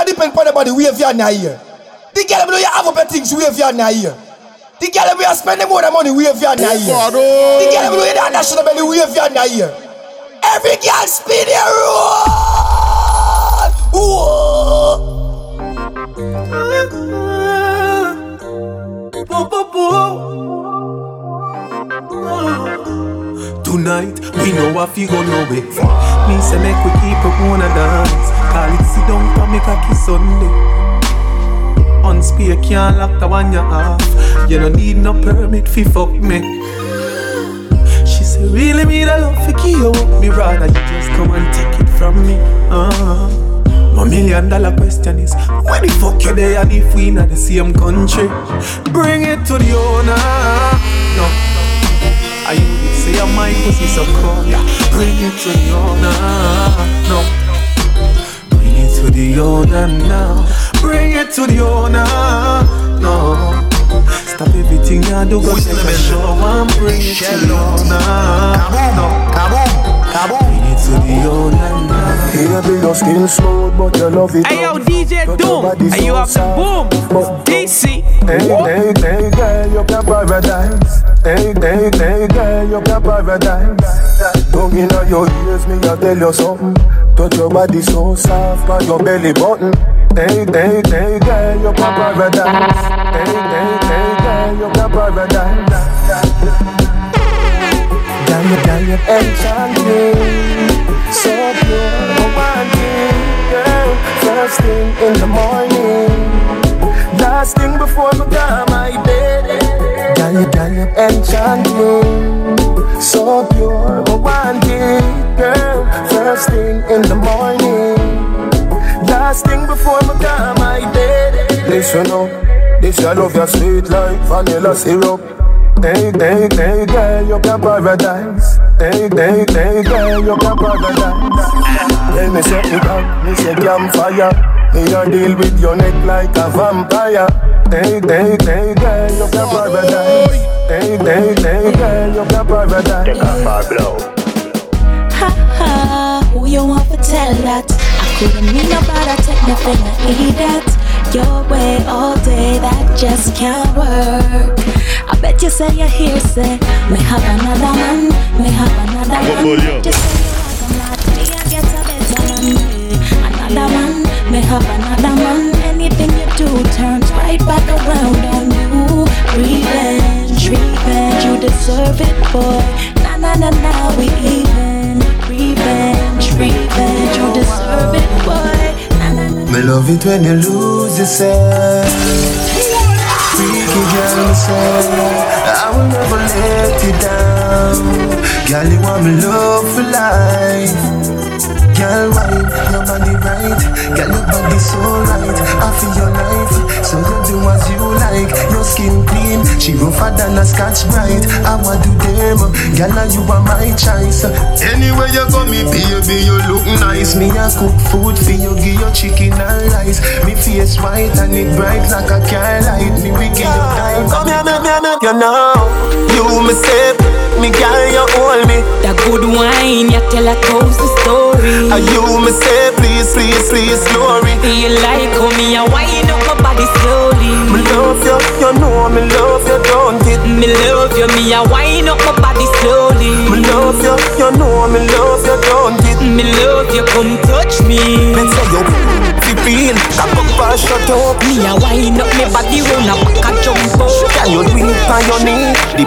you depend upon nobody, wave your hand here. The girl know you have your things, wave here. The girl we are spending more than money, wave your hand here. The girl know you don't national belly, wave your hand here. Every girl spin your. Whoa. Tonight, we know I feel go no way. Me say make we keep up on a dance. Call it sit down for me cocky Sunday. On spear can't lock the one you off. You don't need no permit fi fuck me. She say really me the love for you up me rather you just come and take it from me. Uh-huh. My million dollar question is Where the fuck you there and if we not the same country Bring it to the owner No I you say I'm my pussy so cold yeah. Bring it to the owner No the owner now. Bring it to the owner No. Stop everything you do Go take a show. And bring it to the owner No Bring it to the owner now Baby, your skin smooth, but your love it Hey yo, rough. DJ Doom, body and you so have the boom. But- DC. Hey, hey, hey, girl, you can paradise. Hey, hey, hey, girl, you can paradise. Tongue in your ears, me I tell you something. Touch your body so soft, by your belly button. Hey, hey, hey, girl, you can paradise. Hey, hey, hey, girl, you can paradise. Girl, you, girl, you enchanting, so pure, romantic, girl. First thing in the morning. Last thing before me go my bed Girl, you, girl, you enchanting So pure, me want it, girl First thing in the morning Last thing before me go my bed Listen up, this I love your sweet like vanilla syrup Hey, hey, hey, girl, you can paradise Hey, hey, hey, girl, you can paradise Tell me say me down, me say campfire me a deal with your neck like a vampire. Hey, hey, hey, girl, you can paradise. Hey, hey, hey, girl, you can paradise. Take a far blow. Ha ha, who you want to tell that? I couldn't mean nobody take nothing to eat that. Your way all day, that just can't work. I bet you say you hear say, may have another one, may have another one. Just say you a lot, me I get a better eh. Another man, may have another man. Anything you do turns right back around on you. Revenge, revenge, you deserve it, boy. Na na na na, we even. Revenge, revenge, you deserve it, boy. Me love it when you lose yourself. Freaky girl, me say I will never let you down. Girl, you want me love for life. Girl, wine, your body right. Girl, your body so right. I feel your life, so you do as you like. Your skin clean, she rougher than a Scotch-Brite. I want to them, girl, and you are my choice. Anywhere you go, me baby, you look nice. Me a cook food for you, give you chicken and rice. Me face white and it bright like a car light. Me we give you time. Come here, me, me, me, you know. You me say, me girl, you hold me. That good wine, you tell a cozy story. Are you me say, please, please, please, glory. You like how me a wind up my body slowly. Me love you, you know me love you, don't it? Me love you, me a wind up my body slowly. Me love you, you know me love you, don't it? Me love you, come touch me. Let's say you feel, cock up and shut up. Me a wind up my body round a back a jump up. Can you do it on your knee? The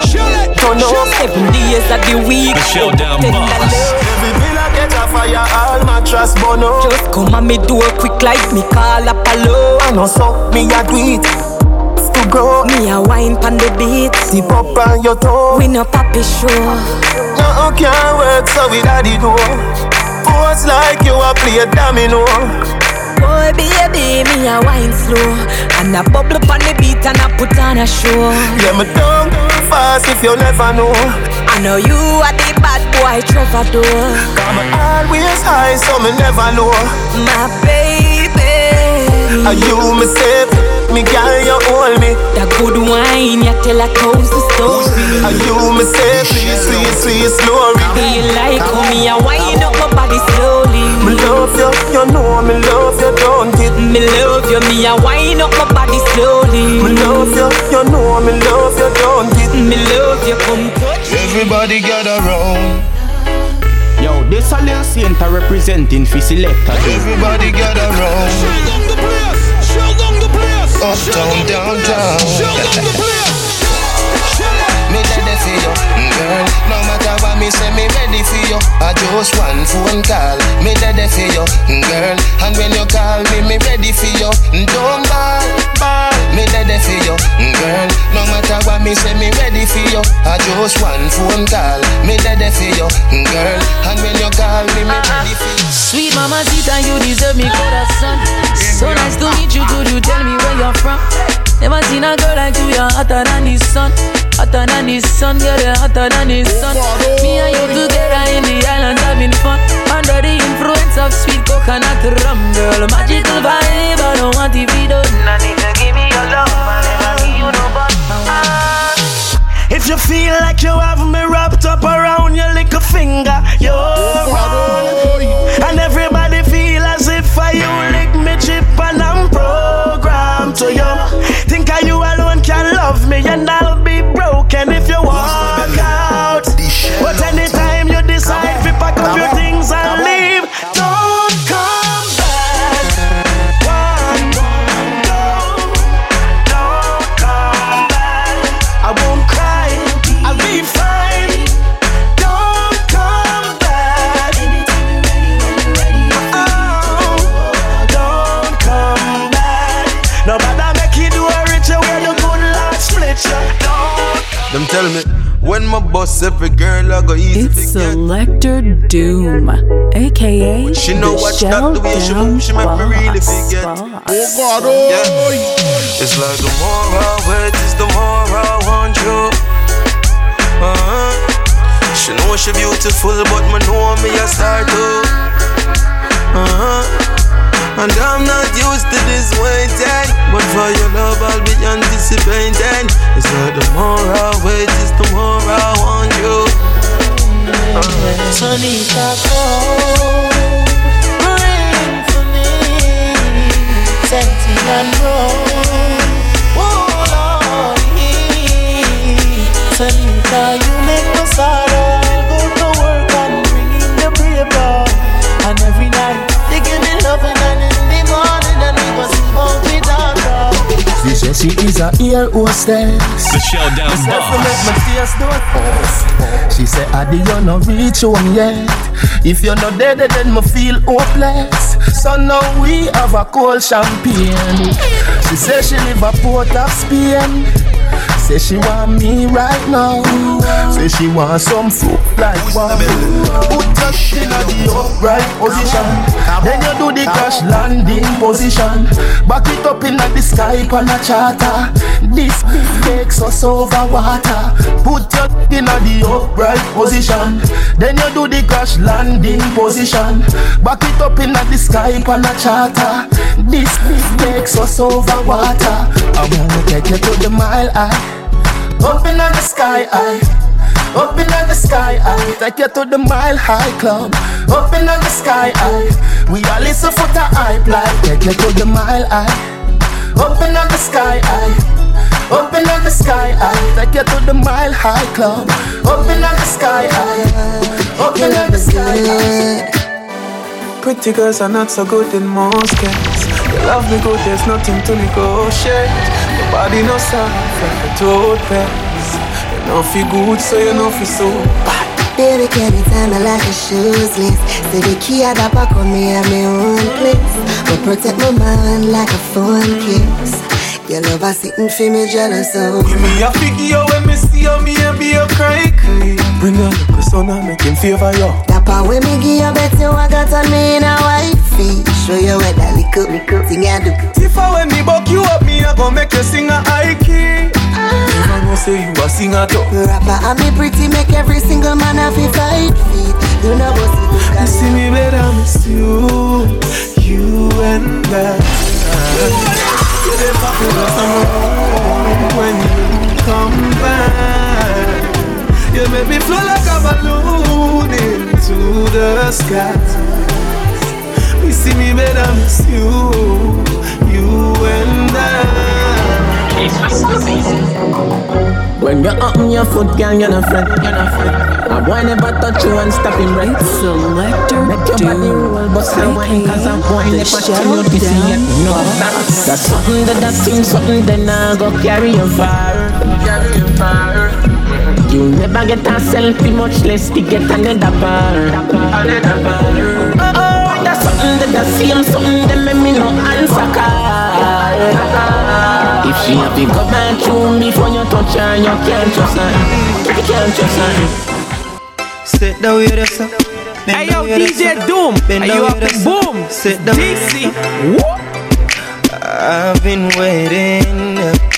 turn up. Seven days of the week. The showdown boss. love. Every pillar get a fire, all mattress burn up. Just come and me do it quick like me call up hello. I know so, me a do it. To grow, Me a wine pon the beat. tip up on your toe. We no papi show. No can't work, so we daddy do. Pose like you a play domino. Boy, baby, me a wine slow. And a bubble pon the beat and I put on a show. Yeah, me don't fast if you never know. I know you are the bad boy Trevor Door. I'm always high, so me never know. My baby. Are you me safe? Me girl, you hold me. That good wine, you tell a cozy story. Are you me safe? Please, please, please, glory. Do you like how me a wine up my body slowly? Me love you, you know me love you, don't it? Me love you, me a wind up my body slowly. Me love you, you know me love you, don't it? Me love you, come touch. Everybody gather round. Yo, this a little saint representing for selector. Everybody gather round. Show them the place. Show them the place. Uptown, downtown. Show them the place. Me ready for you, girl. No matter what me say, me ready for you. I just one phone call. Me ready for you, girl. And when you call me, me ready for you. Don't ball, ball. Me ready for you, girl. No matter what me say, me ready for you. I just one phone call. Me ready for you, girl. And when you call me, me uh-uh. ready for you. Sweet mama Zita, you deserve me corazón. So nice to meet you, could you tell me where you're from? Never seen a girl like you, you're hotter than the sun. Hotter than the sun, girl, you're hotter than the sun. Me and you together in the islands having fun. Under the influence of sweet coconut rum, girl. Magical vibe, I don't want to be done. I need to give me your love, I never give you no but. Ah. If you feel like you have me wrapped up around your little finger, you're wrong. And everybody feel as if I you lick me chip and I'm programmed to you. Think I you alone can love me and I'll tell me when my boss every girl I go easy It's. Selector Doom, aka She know the what's that, Shell the way she move, she make me really Boss. forget. Boss. Yeah. It's like the more I wait, is the more I want you. Uh-huh. She know she beautiful, but me know me a star too. Uh-huh. And I'm not used to this waiting, but for your love I'll be anticipating. It's like the more I wait, is the more I want you. Sonita, come rain for me, sentiment roll. Oh Lord, Sonita, you make me sorrow. She says she is a ear hostess. Myself to Boss. make my tears do. She said, Adi, you no reach home yet. If you're not dead, then me feel hopeless. So now we have a cold champagne. She said she live a port of Spain. Say she want me right now. Say she want some fruit like wow. Put your chin at the upright position. Then you do the crash landing position. Back it up in the sky on a charter. This beat takes us over water. Put your in the upright position. Then you do the crash landing position. Back it up in the sky on a charter. This beat takes us over water. I wanna take you to the mile high. Open up in the sky high. Up in the sky high. Take you to the mile high club. Open up in the sky high. We all listen for the hype like. Take you to the mile high. Open up in the sky high. Up in the sky high. Take you to the mile high club. Open up in the sky high. Up in the sky. Pretty girls are not so good in most cases. Love me good, there's nothing to negotiate. Your body no like a toothpaste. You know feel good, so you know feel so bad. Baby, can you tell me like a shoes list? Say the key I the back of me at my own place. But protect my mind like a phone case. Your love a sitting for me jealous of. Give me a figure when me see you, me and be a cry clean. Bring a little son and make him favor you. That part when me give you bet you I got on me in a wifey. Show you what that little, little thing I do. If I when me buck you up, me I gon' make you sing a high key. Never know say you a singer. The rapper and me pretty make every single man have to fight feet. You know what's it You see me better, miss you, you and I when you come back. You make me fly like a balloon into the sky. Me, miss you, you and I. When you open your foot, girl, you're not. You're friend. A boy never touch you and stop him right. Selector Make your body roll, but I wine Cause a boy never tell you. see it No, that's something that that thing Something that I go carry you far Carry you far You never get a selfie Much less to get another bar. Another bar. Oh, oh, that's something that I feel Something that make me no answer call If she have to go back through me Before you touch her You can't trust her You can't trust her Sit down with us Hey yo, DJ Doom, and you up the boom. Sit down. DC. I've been waiting.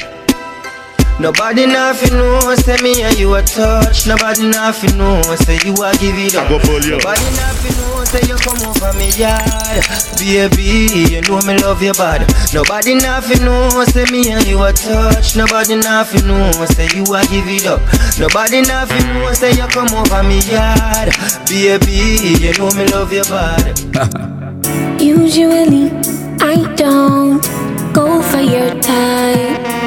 Nobody nothing know, say me and you a touch. Nobody nothing know, say you a give it up. Nobody nothing know, say you come over me yard. Baby, you know me love you bad. Nobody nothing know, say me and you a touch. Nobody nothing know, say you a give it up. Nobody nothing know, say you come over me yard. Baby, you know me love you bad. Usually, I don't go for your type.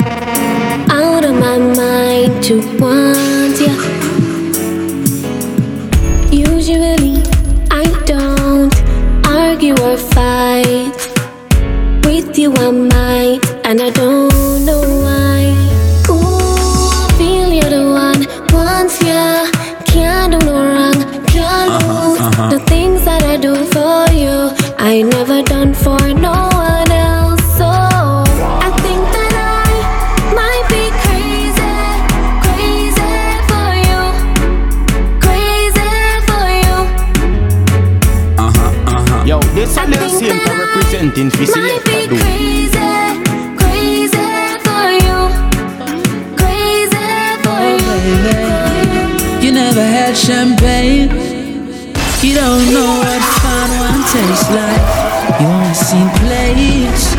My mind to want ya. Usually, I don't argue or fight. With you, I might, and I don't know why. Ooh, I feel you're the one. Once ya, can't do no wrong. Can't lose uh-huh. the things that I do for you. I never You Crazy for you You never had champagne. You don't know what a fine wine tastes like. You only seen plates.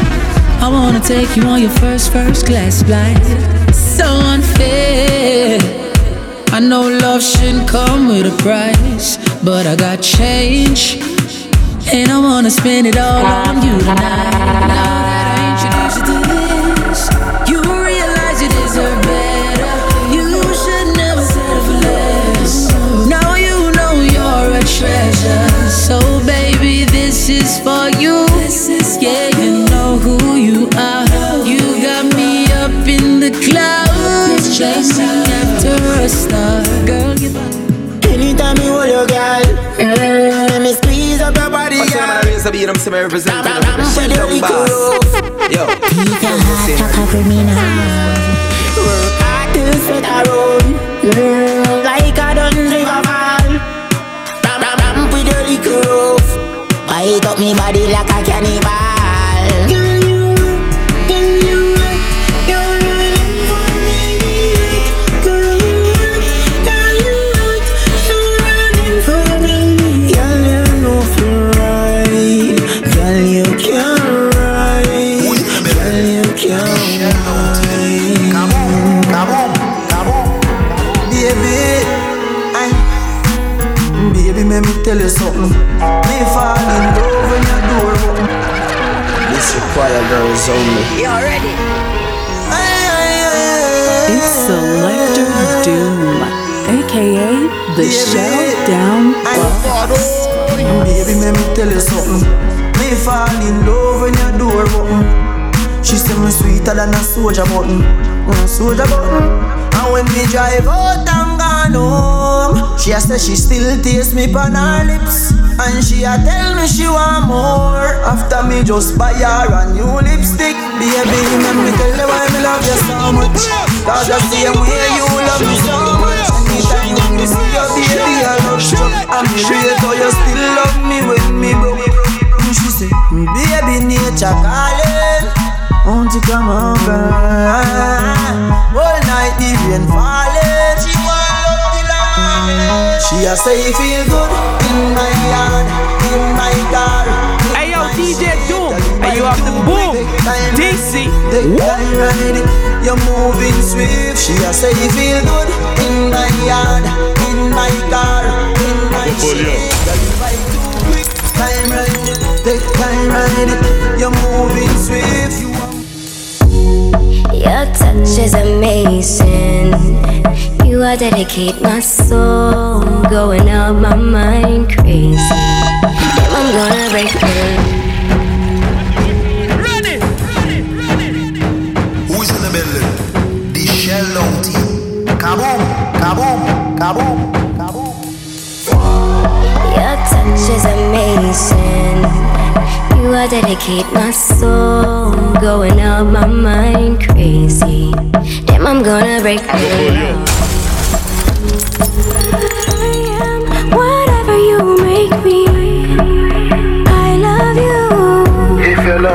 I wanna take you on your first first class flight. So unfair. I know love shouldn't come with a price, but I got change, and I wanna spend it all on you tonight. Now that I introduce you to this, you realize you deserve better. You should never settle for less. Now you know you're a treasure. So baby, this is for you. Yeah, you know who you are. You got me up in the clouds, chasing after a star. Girl, you Anytime you hold your girl, mm, What's girl. my raise? I be them some represent. Put your little boss. Yo. Work hard till set a road, mm, like a river fall. Ram ram ram with your little roof, bite up me body like a cannibal. Require only. You're ready? It's Selector Doom, aka the Showdown Boss. Baby, let me tell you something. Me fall in love when your door open. She say me sweeter than a soldier button, a soldier button. And when me drive out and gone home, she a say she still taste me on her lips, and she a tell me she want more. After me just buy her a new lipstick, baby, let me tell you why me love you so much. Cause the same way you love me so much. Anytime when me see your baby, I love you. Me rate how you still love me when me broke. She say, mm, baby, nature calling. Won't you come over? All night the rain falling. She a say feel good in my yard, in my car. Hey yo, DJ Doom, and you have the boom. DC. Take time ride you're moving swift. She a say feel good in my yard, in my car, in my shade. Girl, you vibe too quick. Time ride take time ride. You're moving swift. Your touch is amazing. You are dedicate my soul, going out my mind crazy. Damn, I'm gonna break through. Who's in the building? The Shell team. Kaboom, kaboom, kaboom, kaboom. Your touch is amazing. You are dedicate my soul, going out my mind crazy. Damn, I'm gonna break through.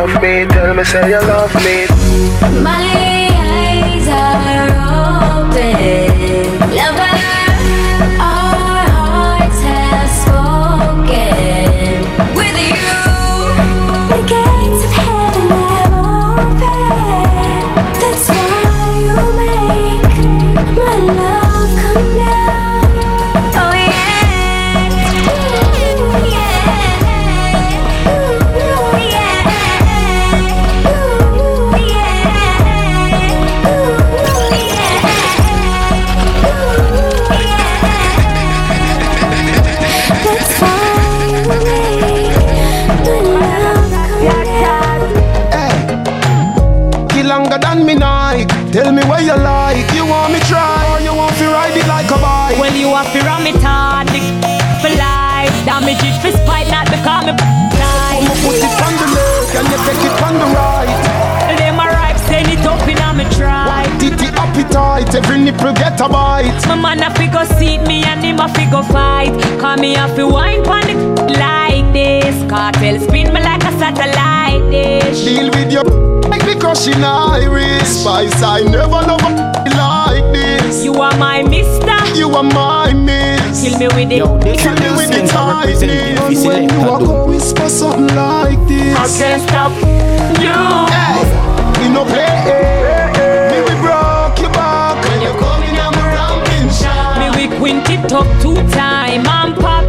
Love me, tell me say you love me. You have to ram it hard, the for life. Damage it for spite, not because me I'ma put it on the left and you take it on the right. Them a ripe, send it up in a me try. Titty appetite, every nipple get a bite. My man a figure seat me and him a figure fight. Call me a fi wine pon it like this. Cartel spin me like a satellite dish. Deal with your like the crushing iris. Spice, I never love a like this. You are my mister. You are my miss. Kill me with it. Kill me with the tightness. When you walk, go whisper something like this. I can't stop you. Hey, we no play. Me we broke your back when you coming on the ramping shot. Me we quint it up two time and pop.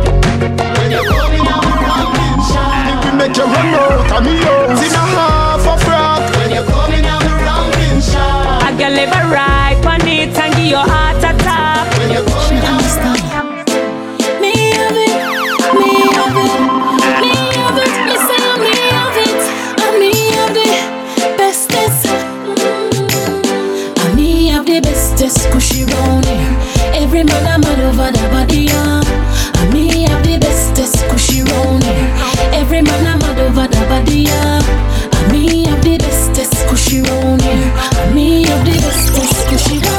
When you coming on the ramping shot. Me we make you run out of me house in a half a frock. When you coming on the ramping shot. I can live a ride on it and give your heart attack. When you coming Mad over the body, yeah. I'm me of the bestest cushy round here. Every man a mad over the body, yeah. I'm me of the bestest cushy round here. I'm me of the bestest cushy round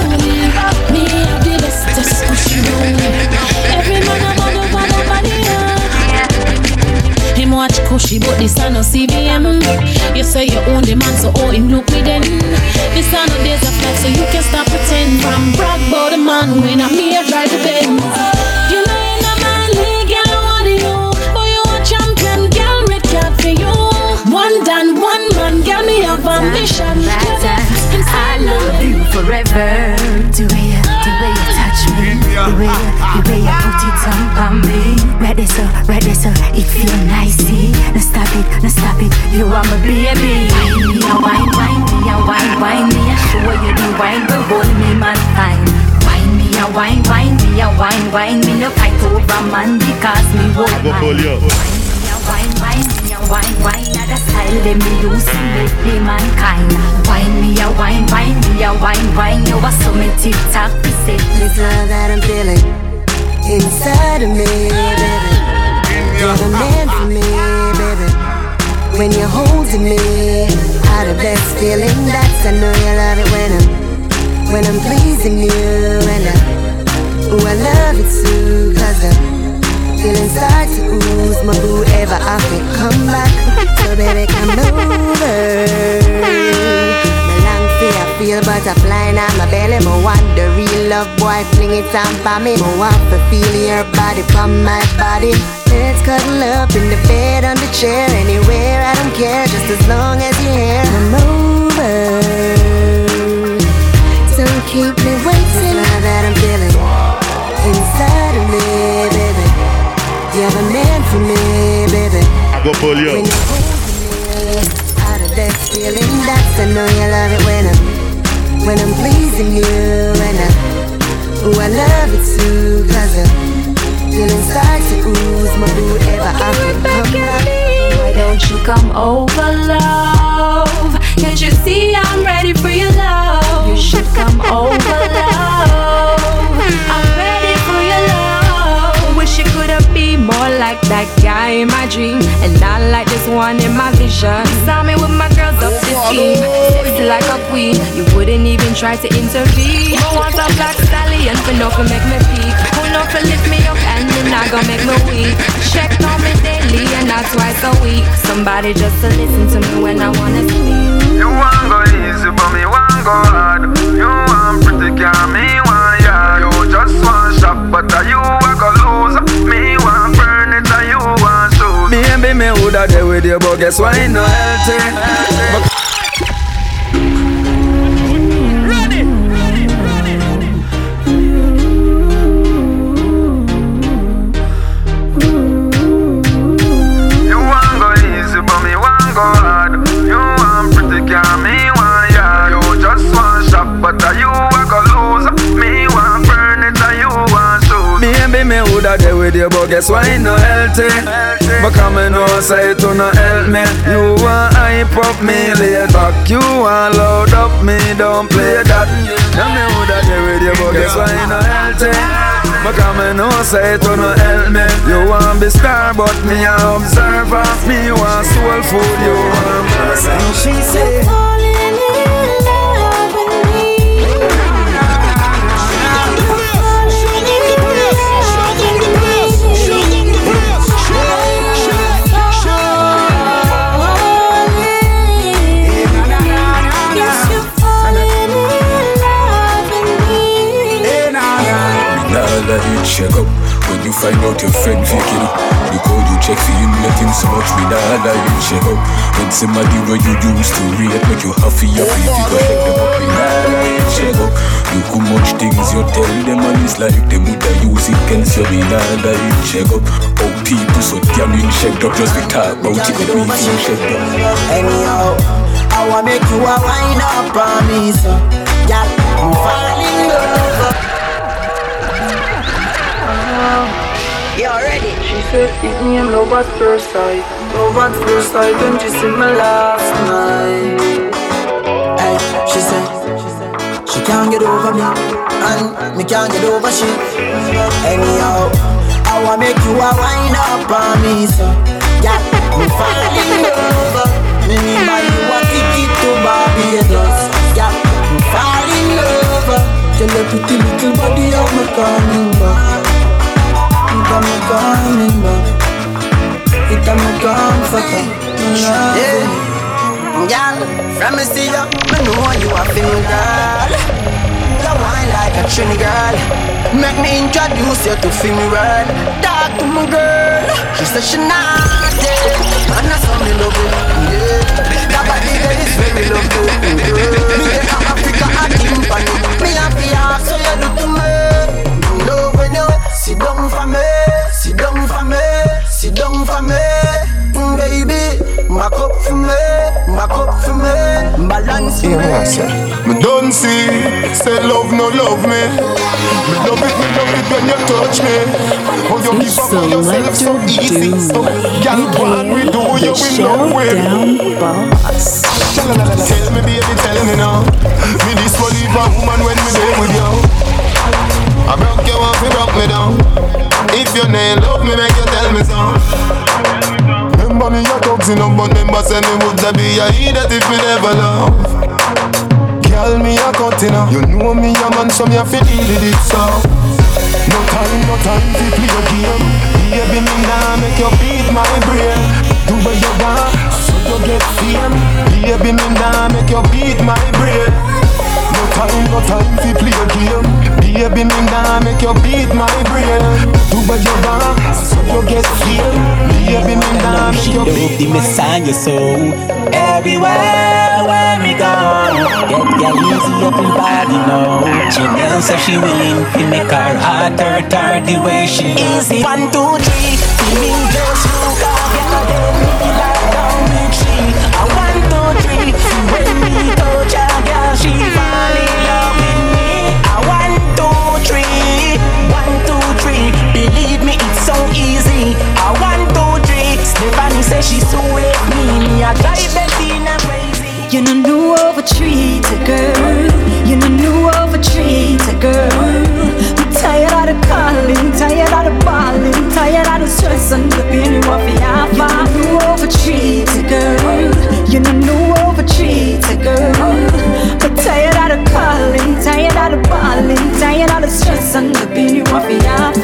Cushy, but this a no CVM. You say you own the man, so oh him look me then. This a no days of so you can stop pretend. From brag about the man when I'm here drive the Benz. You know in a man league, girl, I want you, but you a champion, girl, red card for you. One done, one man, girl, me have ambition. I love you forever. The way you, the way you touch me, the way you, the way you put it on me. There, so, there, so it feel nice. See, no stop it, no stop it. You are my baby. Wine me, a wine, wine me, a wine, wine me. I show you the wine, but hold me, man, fine. Wine me, a wine, wine me, a wine, wine me. No fight over man because me hold mine. Wine, wine me, a wine, wine. Now the style them me use to make the mankind. Wine me, a wine, wine me, a wine, wine. You are so me tick tock, we say. This love that I'm feeling inside of me, baby. You're the man for me, baby. When you're holding me, I the best feeling. That's I know you love it when I'm when I'm pleasing you, and I, ooh I love it too, cause uh, the feeling starts to ooze. My boo ever it, come back, so baby come over. Fear I feel butterfly now my belly. Me want the real love boy fling it on for me. Me want to feel your body from my body. Let's cuddle up in the bed, on the chair, anywhere. I don't care, just as long as you're here. Come over. Don't keep me waiting. Now that I'm feeling inside of me, baby. You're the man for me, baby. I go pull you. Feeling, that's I know you love it when I'm when I'm pleasing you, and I, ooh, I love it too, cause uh, feeling starts to ooze, my boo ever I can come back. Why don't you come over, love? Can't you see I'm ready for your love? You should come over, love. Like that guy in my dream, and not like this one in my vision. Saw me with my girls up to scheme, sexy like a queen. You wouldn't even try to intervene. No want a black stallion for no for make me peak. Who know for lift me up and then not gonna make me weak. Check on me daily and not twice a week. Somebody just to listen to me when I wanna speak. You want go easy, but me want go hard. You want pretty girl, me want yard. You just want shop, but uh, you a go lose. Me want furniture, you want Baby, me woulda there with you, but guess why no healthy? You want go easy, but me want go hard. You want pretty girl, me want yard. You just want shop, but uh, you Me there with you, but guess why ain't no healthy? But come and know say to no help me. You want hype up me, lay back. You want load up me, don't play that. Now me woulda there with you, but guess why ain't no healthy? But come and know say to no help me. You want be star, but me a observer. Me want soul food, you want mercy. She said. Check up. When you find out your friend faking up You call you check for him, let him so much Me nah, let you check up. When somebody where you used to rate Make you happy, happy If you go check them up, me nah, let you check up. You too much things you tell them And it's like them would use it against you Me nah, let you check up. How people so damn in checked up Just we talk about it, but we feel checked up. Anyhow, I wanna make you a wine up on me, yeah, I'm falling in love. Ready? She said it name love at first sight Love at first sight when she see me last night Hey, she said she can't get over me, and me can't get over she. Anyhow, I wanna make you a wine up on me, so yeah, me fall in love. Me me buy you a ticket to Barbados, yeah, me fall in love. Tell your pretty little body me coming back. It a me coming back. It a me comforter. Yeah. Girl, from me see ya, me know you a fin girl. You wine like a trini girl. Make me introduce you to fin world. Talk to my girl. She said she not dead, and I saw me love it. Yeah, that body girl is very lovely. Yeah. Me take a Africa a timpani. Me happy ask so you do to me. Love when you sit down for me, Back up for me, back up for me, balance for Yeah, me. I say. Me don't see, say love no love me. Me love it, me love it when you touch me. Oh, you give up on yourself so easy. So, girl, what we do, you will know when. Tell me, baby, tell me now. Me this will leave a woman when me there with you. I broke you off, you broke me down. If you ain't love me, make you tell me so. Me, your thugs in but remember say me would be a idiot if me never love. Girl, me a cutting up. You know me a man, so me a fi deal with it so. No time, no time to play a game. Baby, me nah make you beat my brain. Do what you want, so you get fame. Baby, me nah make you beat my brain. No time, no time to play a game. Baby, me nah make you beat my brain. Do what you want, so you get fame. Baby, me nah make She you beat the Messiah so Everywhere where me go Get girl easy up in body now She knows that she willing to make her heart hurt her the way she Easy. One, two, three. Me just She so wave me, me I drive them in a crazy. You know new over treat a girl. You know new over treat a girl. I'm tired of calling, tired of balling, tired of the stress and the pain you want to have. You know new over treat a girl. You know new over treat a girl. I'm tired of calling, tired of balling, tired of the stress and the pain you want to have.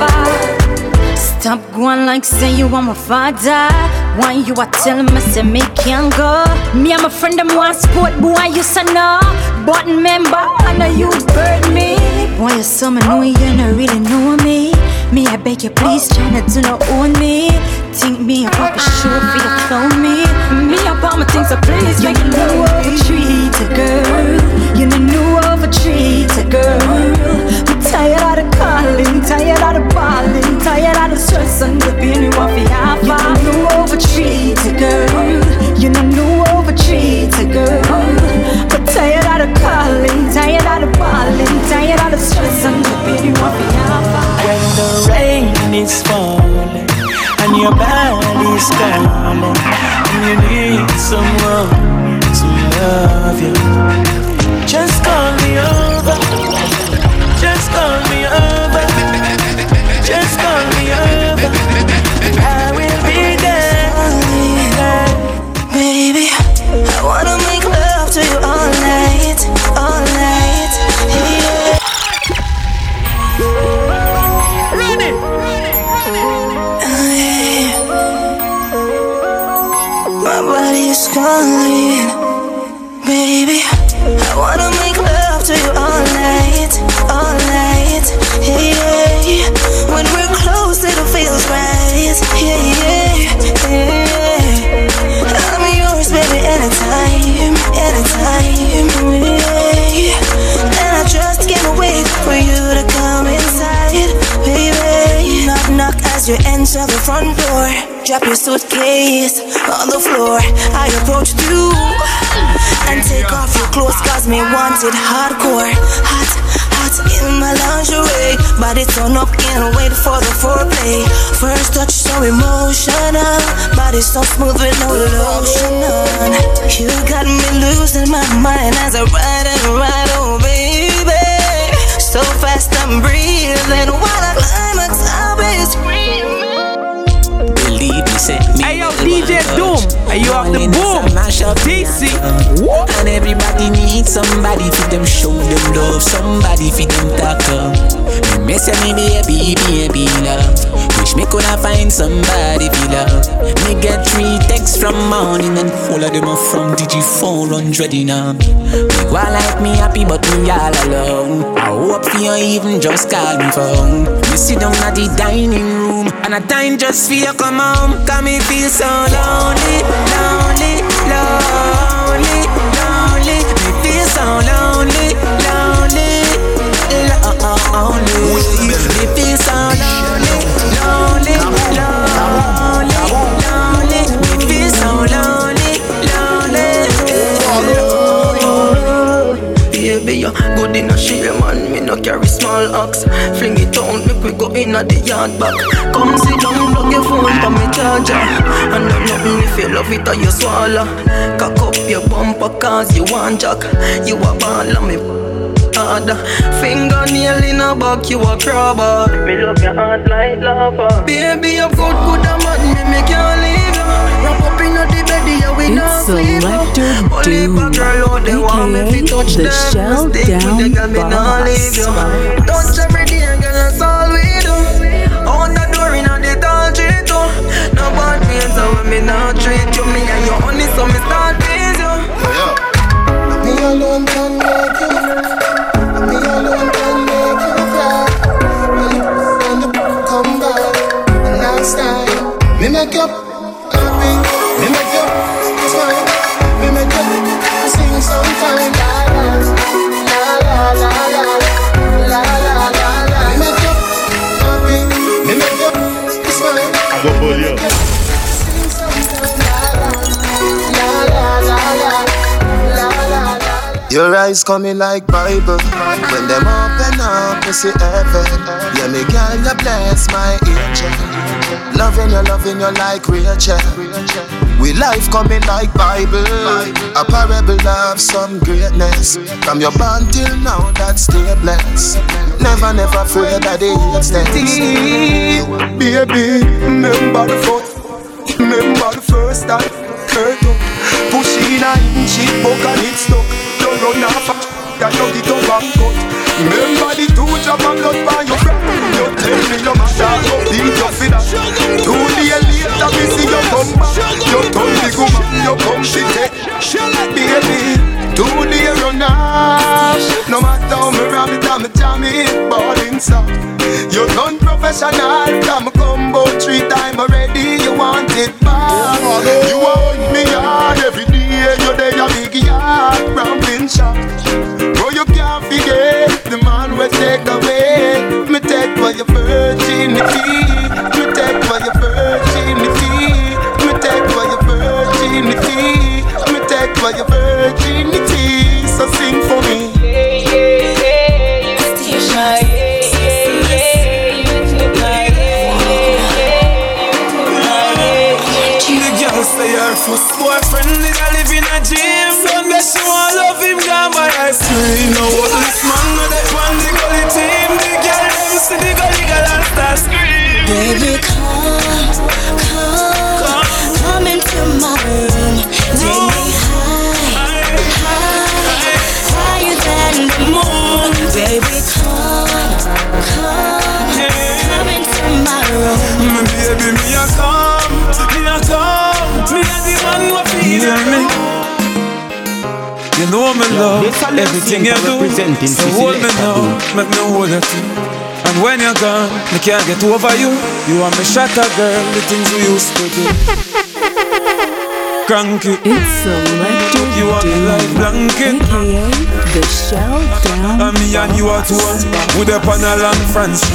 Stop going like saying you want my father why you are telling me say me can't go? Me and my friend them want sport, boy you say no. But remember, I know you burn me. Boy you me know you not really know me. Me I beg you please try to not own me. Think me a proper sure for you clone me. Me up all my things so please make you know over treat a girl. You know over treat a girl. Tired out of calling, tired out of balling, tired out of stress and ripping you off your high You done knew over treated, girl. You done knew over treated, girl. But tired out of calling, tired out of balling, tired out of stress and ripping you off your high When the rain is falling and your body's calling and you need someone to love you, just call me over. Just call me over. Just call me over. I will be there. Baby, I wanna Drop your suitcase on the floor. I approach you and take off your clothes, cause me want it hardcore. Hot, hot in my lingerie. Body turn up, can't wait for the foreplay. First touch so emotional. Body so smooth with no lotion on. You got me losing my mind as I ride and ride, oh baby. So fast I'm breathing while I climb a DJ Doom, are you off the boom? DC. And everybody needs somebody for them show them love, somebody for them talk up. Me me say me baby, baby love. Wish me coulda find somebody for love. Me get three texts from morning and all of them are from Digi 400 now. Me go like me happy but me all alone. I hope you even just call me phone. Me sit down at the dining room and I time just for you come home. Cause me feel so lonely, lonely, lonely, lonely. Me feel so lonely, lonely, lonely. Man. Carry small ox. Fling it down, make we go in a the yard back. Come sit down, plug your phone for me charger. And no nothing if you love it or you swallow. Cock up your bumper cause you want jack. You a ball and me harder. Fingernail in a back, you a crabber. Me love your heart like lava. Baby, you're good, good and mad, me me can't leave. Wrap up in the bed, yeah, we not It's sleep. Selector Only Doom, girl out there want me fi aka touch the them. Shell Stick with the Down girl, me nah leave you. Touch every day, girl, that's all we do. Out the door in the tall tree too. No bad ways, so when me not treat you, me and you honey, so me start please you. Me alone can make you. Me alone can make you cry. When you when you come back next time, me make you Your eyes coming like Bible. When them open up, you see heaven. Yeah, me girl, you bless my angel. Loving you, loving you like Rachel. We life coming like Bible. A parable of some greatness. From your bond till now, that's still blessed Never, never afraid that they extend Baby, remember the foot Remember the first time. Hurt up in a inch, it buck and it stuck don't run off I know the dog and cut Remember the two drop of blood by your friend. You tell me your master go deal your fit Two days later we see you come back You turn the woman you come to shit Baby Two days run off. No matter how me ram it I'm a jam it balling soft. You done professional Come combo three times already You want it back You want me hard every day you there, a big yard, rambling shop. Bro, you can't forget the man will take away. Me take for your virginity. You know love everything you do. So hold me now, make me hold you too. And when you're gone, me can't get over you. You are my shatter girl, the things we used to do. Cranky, It's Selector you are my life blanket. aka the Shell Down And me and you are two With up on a long France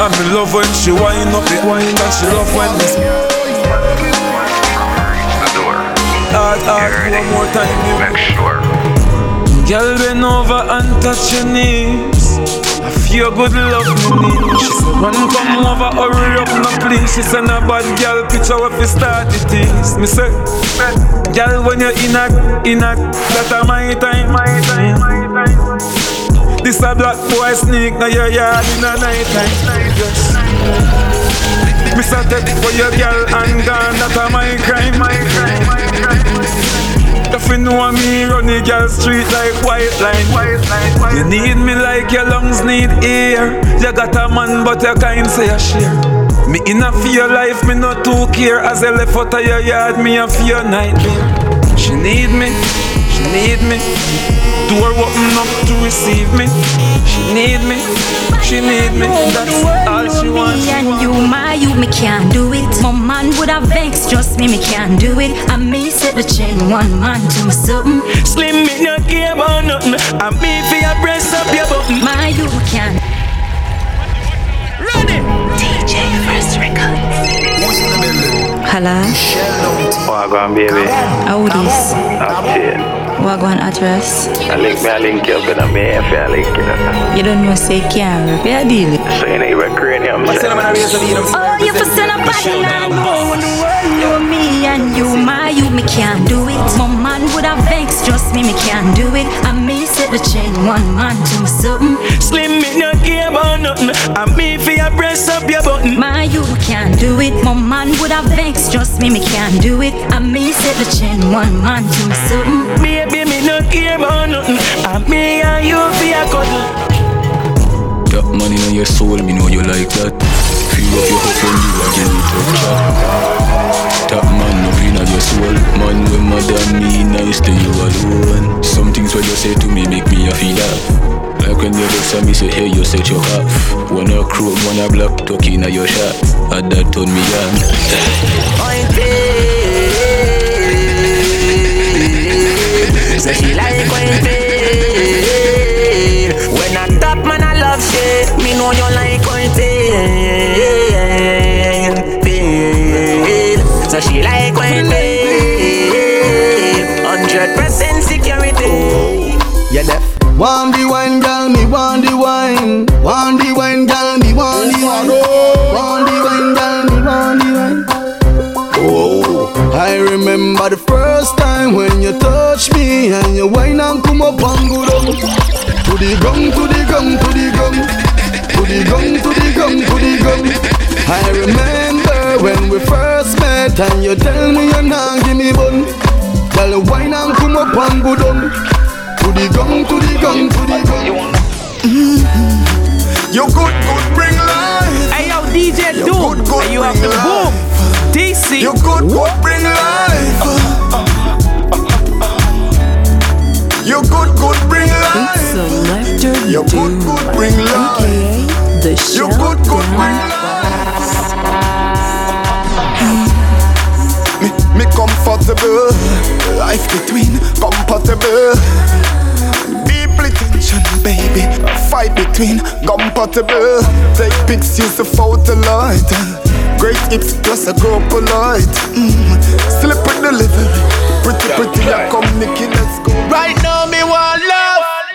And me love when she wind up the wine And she love when me Hard, hard, one more time Make sure. Girl bend over and touch your knees. I feel good love me need She said run come over hurry up no please She said a bad girl picture what fi start it is Me say Girl when you in a, in a That a my time, my time, my time. This a black boy sneak Now your yard in a night time. Yes. Me say take for your girl and gone That a my crime, my crime you know me, run the girl street like white line. White line, white you need me like your lungs need air. You got a man, but you can't say a share. Me in a fear life, me not too care. As I left out of your yard, me a fear nightmare. She need me, she need me. Door open up to receive me. She need me, she need me. That's all she wants. Me and you, my you, me can't do it. My man would have vexed, trust me, me can't do it. I me set the chain, one man to me something. Slim me not care about nothing. I me for your breast up your button. My you can. Run it. DJ First Records. Hello, Wagwan baby, Audis. update. Wagwan address. I link me, I link you up in a me, if I link you. You don't know say can't repair deal. So you know you were cranium. Oh, you for send a body now. No one the world know me and you, my you, me can't do it. My man would have vexed, trust me, me can't do it. I me set the chain, one man to me something. Slim me not care about nothing. I me for your breast up your button. My you can't do it. My man would have vexed, trust me, me can't do it. I me set the chain, one man to me something. Baby, me not care about nothing. I me and you for your cuddle. That money on your soul, me know you like that. Feel up your hope when you are getting tough chat. That man no in your soul. Man when mother me nice to you alone. Some things what you say to me make me a feel laugh. Like when you look at me say hey you set your half. Wanna crook, wanna black, talking at your shot. At that turn me on. Say she like when feel When I top man I love shit. Me know you like when feel Feel So she like when feel Hundred percent security. Oh, yeah, deaf. Want the wine, girl, me want the wine. Want the wine, girl, first time when you touched me and you wine and come up and go down. To the gum, to the gum, to the gum. To the gum, to the gum, to the gum. I remember when we first met and you tell me you're not give me bun. Girl, wine and come up and go down. To the gum, to the gum, to the gum. Mm-hmm. You good, good, bring life. Hey yo, DJ You Doom, good, good, and you have bring the boom. DC. You good, good, bring life. You good, good, bring life. aka the You Shell good, good, bring Me, me comfortable. Life between compatible. Deeply tension, baby. A fight between compatible. Take pics, use the photo light. Great hips plus a girl polite. Mm. Slip with delivery. Pretty, pretty, I come, Nicky, let's go. Right now, me want love.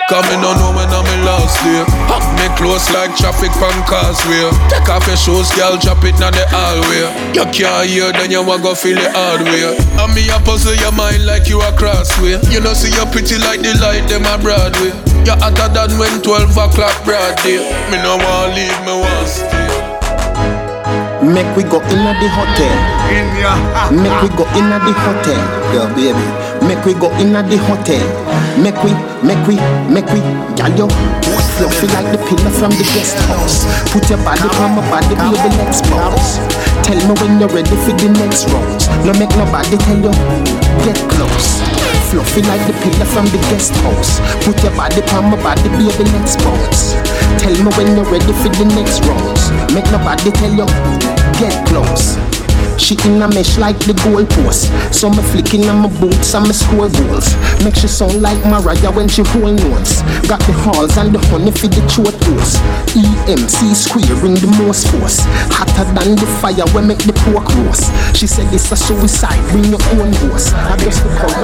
Coming on home when I'm in last day. Hug me close like traffic from causeway. Take off your shoes, girl, drop it in the hallway. You can't hear, then you want go feel the hard way. And me a puzzle your mind like you a crossway. You know see you pretty like the light, them a Broadway. You hotter than when 12 o'clock broad day. Me no want leave, me want stay. Make we go inna the hotel. In your Make we go inna the hotel, yeah, baby. Make we go inna the hotel. Make we, make we, make we, girl yo. Fluffy like the pillar from the guest house. Put your body on my body, baby, let's bounce. Tell me when you're ready for the next round. No make nobody tell you, get close. Fluffy like the pillar from the guest house. Put your body on my body, baby, let's bounce. Tell me when you're ready for the next rounds. Make nobody tell you, get close. She in a mesh like the goalpost. So me flicking on my boots and me score goals. Make she sound like Mariah when she hold notes. Got the halls and the honey for the throat toast. EMC square ring the most force. Hotter than the fire when make the pork roast. She said it's a suicide, bring your own horse. I just look how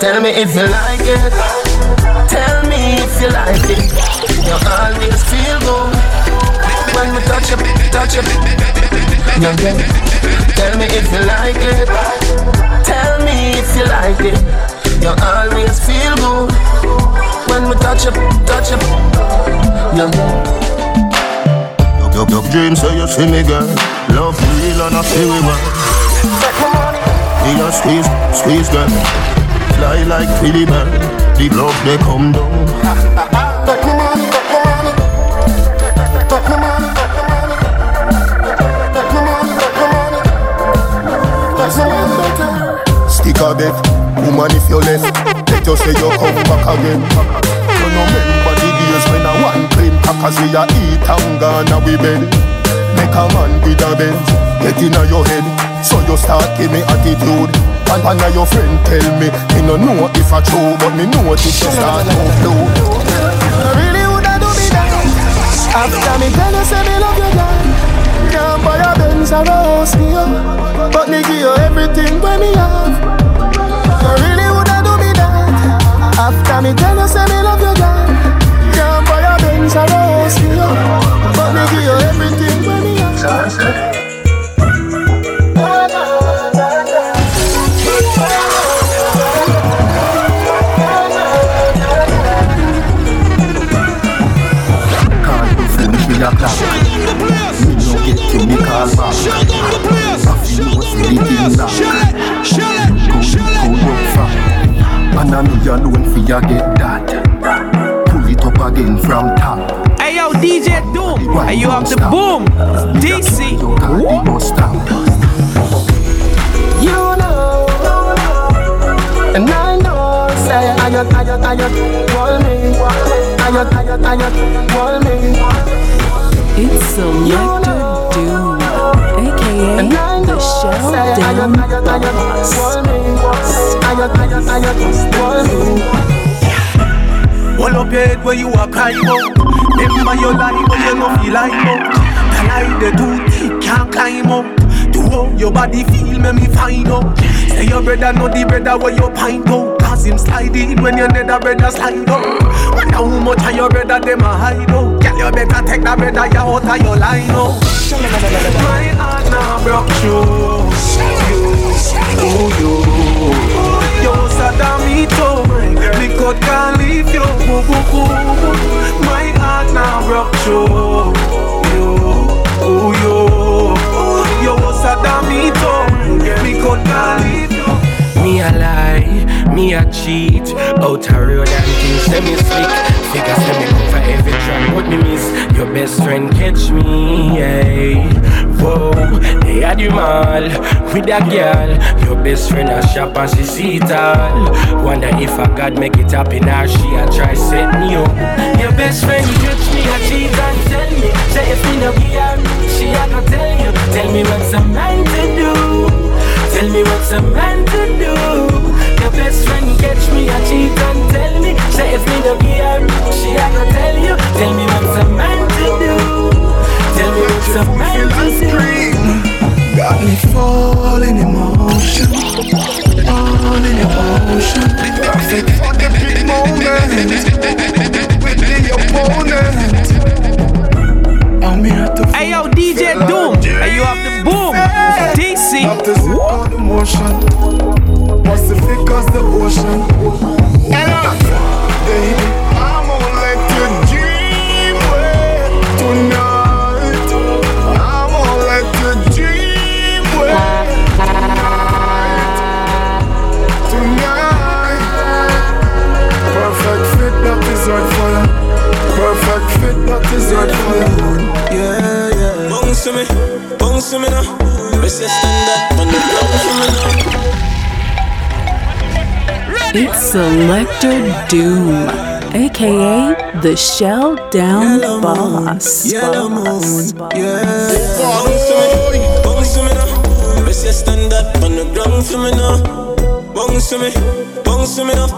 Tell me if you like it. Tell me if you like it. You always feel good when we touch it, touch it. Yeah, yeah. Tell me if you like it. Tell me if you like it. You always feel good when we touch it, touch it. Yeah, yeah. Your, your dreams so you see me girl Love real and I see we well Me a squeeze, squeeze girl Fly like Philly bird The love they come down Stick a bet, woman if you left Let you say you come back again. You know remember the days when I one clean Cause we a eat and gone we bed Make a man with a Benz Get in your head. So you start give me attitude And one of your friend tell me Me no know if I true But me know this you start to blue. Really woulda do me that After me tell you say me love you girl. Can't buy a Benz or a house you But me give you everything when me have After me tell you say me love you girl. Can't buy a Benz or a house for you But me give you everything when me have Me no get to. Me call back I feel what's the thing that Cold, cold up. from And I know you alone for you get that. Pull it up again from top. Hey yo, DJ Doom, and you have the boom. DC. You know, and I know, say, ayat, ayat, ayat, wall me, ayat, ayat, ayat, wall me. It's Selector Doom, aka Shell Down. Hold up your head where you are crying out. Remember your life, but you don't feel like out. The lie they do, deep, can't climb up. Do how your body feel, make me find out. Say your brother know the brother where you pint out. Cause him slide in when your nether brother slide out. Wonder how much of your brother them a hide out. Girl, you better take that brother out of your line out. My broke through. You, with that girl. Your best friend a shop and she see it all. Wonder if a God make it happen or she a try set me up. Your best friend catch me a cheat and tell me. Say if me no be her, she a go tell you. Tell me what's a man to do. Tell me what's a man to do. Your best friend catch me a cheat and tell me. Say if me no be her, she a go tell you. Tell me what's a man to do. Tell me what's a man to do Got me falling in motion, all in your ocean. Perfect for the big moment with the opponent. I'm here to Hey yo, DJ Doom. Hey, you have the boom. DC. Up to zip on emotion. Pacific as the ocean. Baby, to me, bounce to me now. Let's just stand up on the ground for me now. It's Selector Doom, aka the Shell Down Boss. Yellow Boss. moon, yeah. Bounce to me, bounce to me now. Let's just on the ground for me now. Bounce to me, bounce to me now.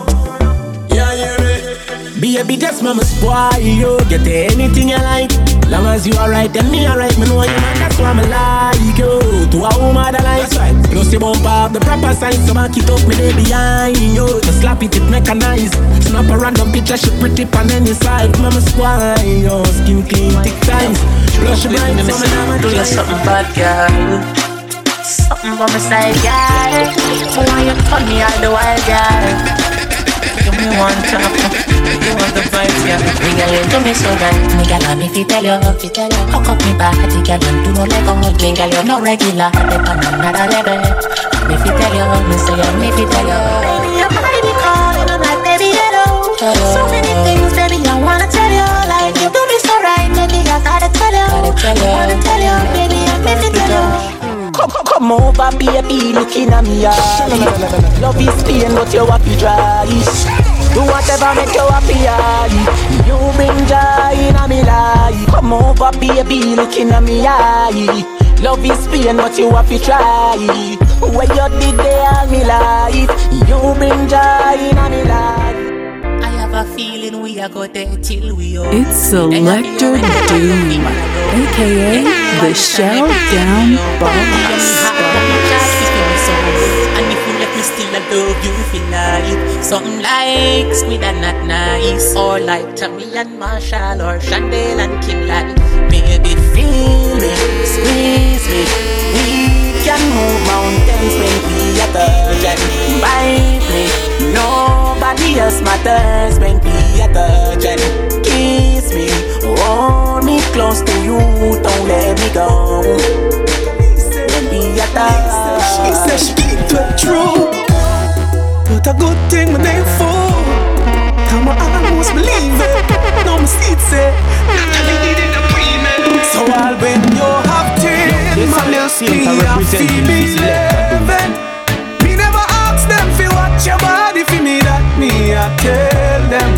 Yeah, yeah, me. Baby, that's mama spoil you. Get anything you like. Long as you alright, then me alright. Me know you man, that's why me like you. To a woman that likes right. Plus you bump up the proper sign, so I keep up with it behind you. To slap it, it mechanized. Snap a random picture, she pretty pan any side. Mama spoil you. Skin clean, thick thighs. Blush bright, so me never Do you something bad, girl? Something for me side, girl. When you turn me all the while, girl. Give me one tap, you want the vibes. Me girl, you do me so right. Me girl, I'm if you tell you, if you tell you, cock up me body, girl, and do no like a. Me girl, you're no regular, step on another level. And if you tell you, me say, and if you tell you, baby, your body be calling, I'm like, baby, hello. So many things, baby, I wanna tell you, like you do me so right, baby, I gotta tell you, gotta tell you. wanna tell you, baby, I'm if you tell you. Come, come over, baby, looking at me eye. Love is pain, but you happy dry. Do whatever make you happy eye. You bring joy in a me life. Come over, baby, looking at me eye. Love is pain, but you happy try. Where you did there all me life. You bring joy in a me life. I have a feeling we are go there till we old. It's Selector Doom, aka the Shell Down Boss. Still I love you feel like Something like squid and not nice. Or like Tommy and Marshall or Chandel and Kim like Baby feel me, squeeze me. We can move mountains when we are touching Bite me, nobody else matters when we are touching Kiss me, hold me close to you, don't let me go She said she keep. But a good thing my name for. Come on, I almost believe it. No, my. So I'll when you have ten, my little me I feel me living. Me never ask them fi watch your body fi me that me I tell them.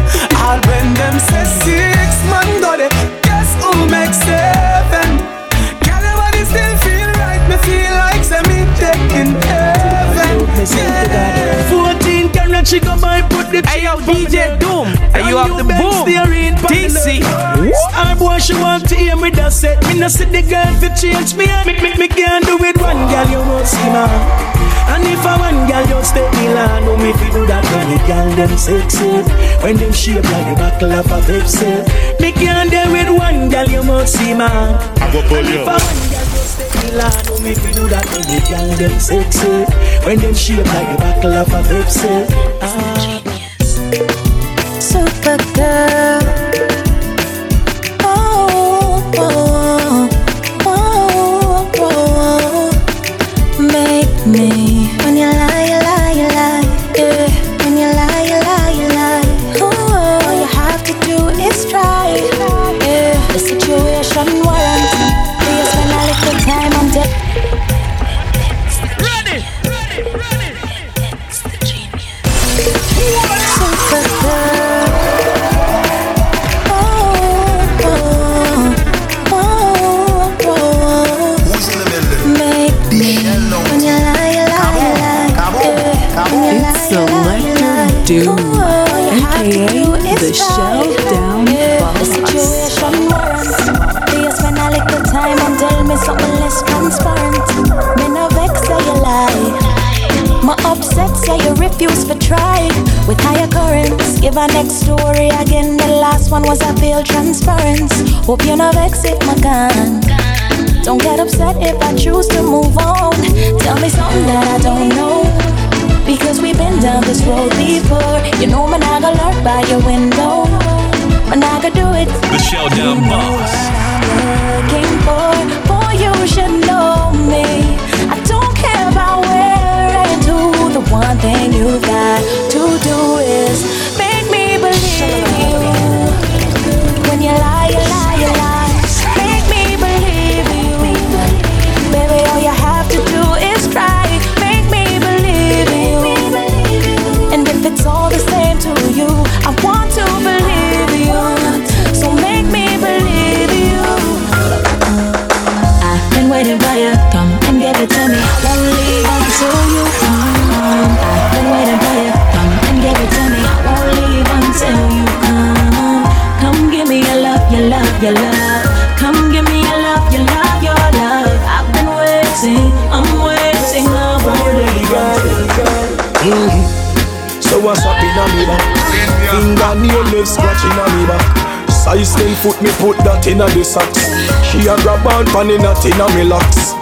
All when them say six man they guess who make seven. 14 carat, she go buy, put the Hey yo, DJ Doom. Hey, you have the boom. DC. Star boy, she want to hear me that set. Me no see the girl fi change me. Me, me, me can't do it one girl, you won't see man. And if I one girl just take me land, no me fi do that when the girl them sexy. When them shape like the buckle of a Pepsi. Me can't do it one girl, you won't see man. I go pull you. Girl land, no me fi do that when the girl them sexy. When them shape like the buckle of a Pepsi. Ah. Supergirl. Oh, Give next story again. The last one was a failed transference. Hope you no vex if my gun. Don't get upset if I choose to move on. Tell me something that I don't know. Because we've been down this road before. You know, man, I gonna lurk by your window. Man, I gonna do it. The Shell Down Boss. Looking for, boy, you should know me. I don't care about where and who. The one thing you got to do is You me put that in a the socks. She a grab on pan in a tin a me locks.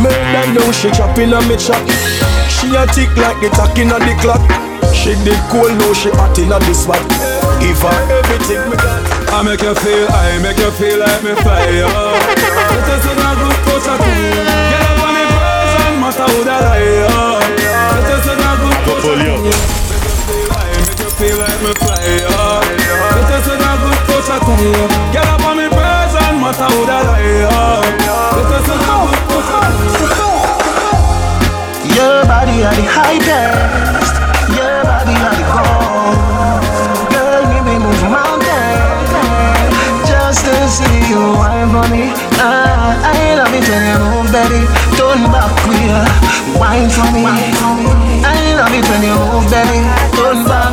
Murder now she chopping a me chop. She a tick like the tack in a the clock. She did cool now she hot in a the spot. Give her everything me got. I make you feel, I make you feel like me fly up. This is a good touch at you. Get up on the person, matter who that I am. This is a good touch at you. feel, I make you feel like me fly touch at you. Get up on the person, matter who that I am. A at you. Your body are the highest. Your body are the gold. Girl, me be move mountains just to see you wine for me. Ah, I love it when you move, baby. Turn back queer, wine for me. I love it when you move, baby. Turn back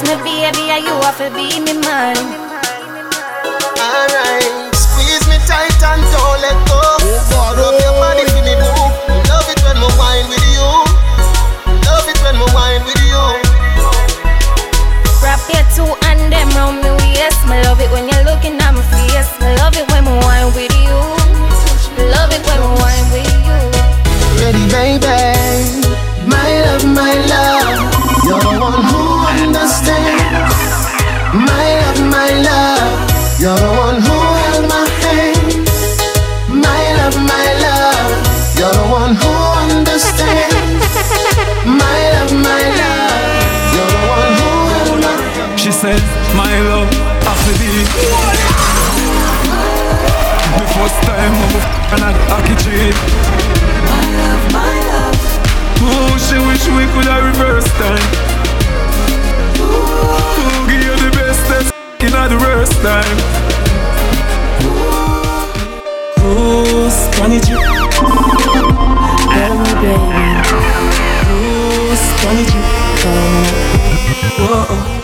Me baby, and you have to be me man. Alright, squeeze me tight and don't let go. Rub your body for me, boo. Love it when me wine with you. Love it when me wine with you. Wrap your two and them round me waist. Me love it when you're looking at my face. Me love it when me wine with you. Love it when me wine with you. Ready, baby. My love, my love. You're the one who held my hand. My love, my love. You're the one who understands. My love, my love. You're the one who held my hand. She said, my love, after the The first time I'm a and I hockey cheat My love, my love Oh, she wish we could have reverse time worst time Cruise, can it you? Tell me, baby. Cruise, can it you? Whoa. Oh, oh.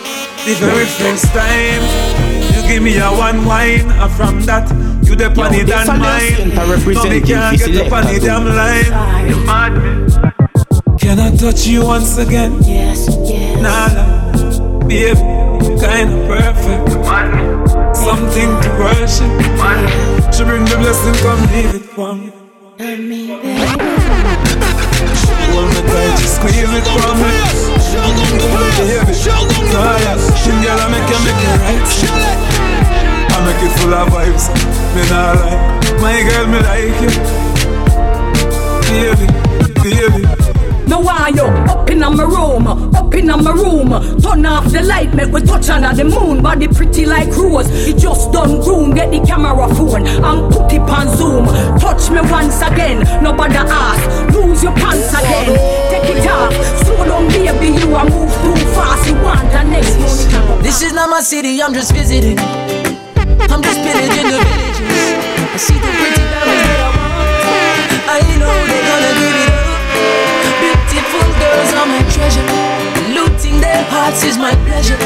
The very first time you give me a one wine, and from that you the on it and mine. No, me can't get up on the damn line. You mad me? Can I touch you once again? Yes, yes. Nah, nah. baby, kinda perfect. Something to worship. She bring the blessing, come leave it for me. Hold me tight, squeeze it for me. Baby, oh yeah, she girl I make you make it right. I make it full of vibes, me nah lie. My girl, me like. Baby, baby. Want up in my room, up in my room. Turn off the light, make we touch under the moon. Body pretty like rose. It just done groom. Get the camera phone and put it on zoom. Touch me once again, nobody ask. Lose your pants again, take it off. Slow down, baby, you are move too fast. You want the next one. This is not my city, I'm just visiting. I'm just pillaging the villages. I see the pretty diamonds that I want. I girls are my treasure. Looting their hearts is my pleasure.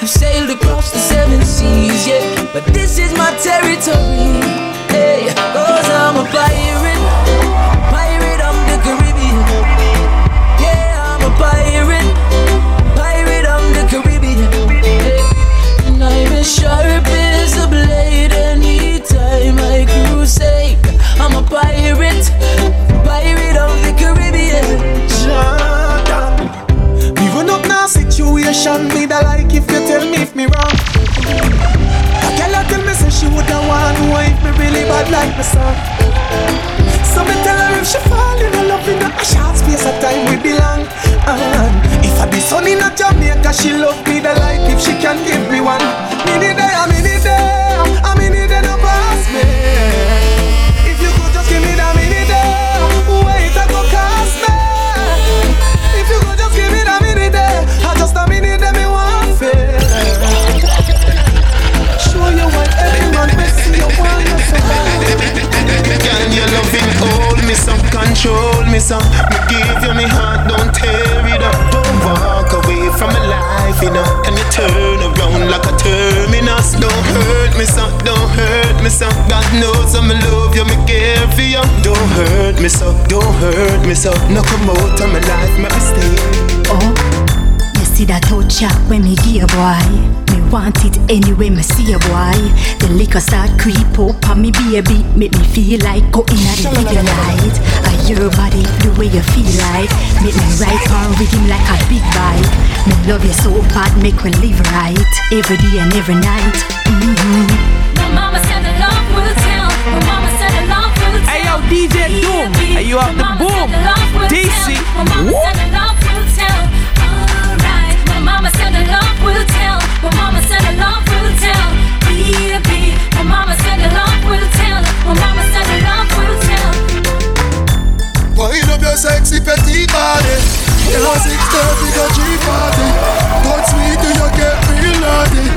I've sailed across the seven seas, yeah. But this is my territory. Hey, cause I'm a pirate. The liquor start creep up on me baby, make me feel like go in at the video light. I your body the way you feel like, make me right on rhythm like a big bike. Me love you so bad, make me live right every day and every night. Mm-hmm. My mama said the love will tell. My mama said the love will tell. Hey yo, DJ Doom, are you out the boom? DC, All right, My mama said the love will tell. Alright. My mama said the love will tell. My mama said the love will tell. My mama said the love will tell. Wind up your sexy petite body. Yeah, six thirty go G party. Touch me till you get real naughty.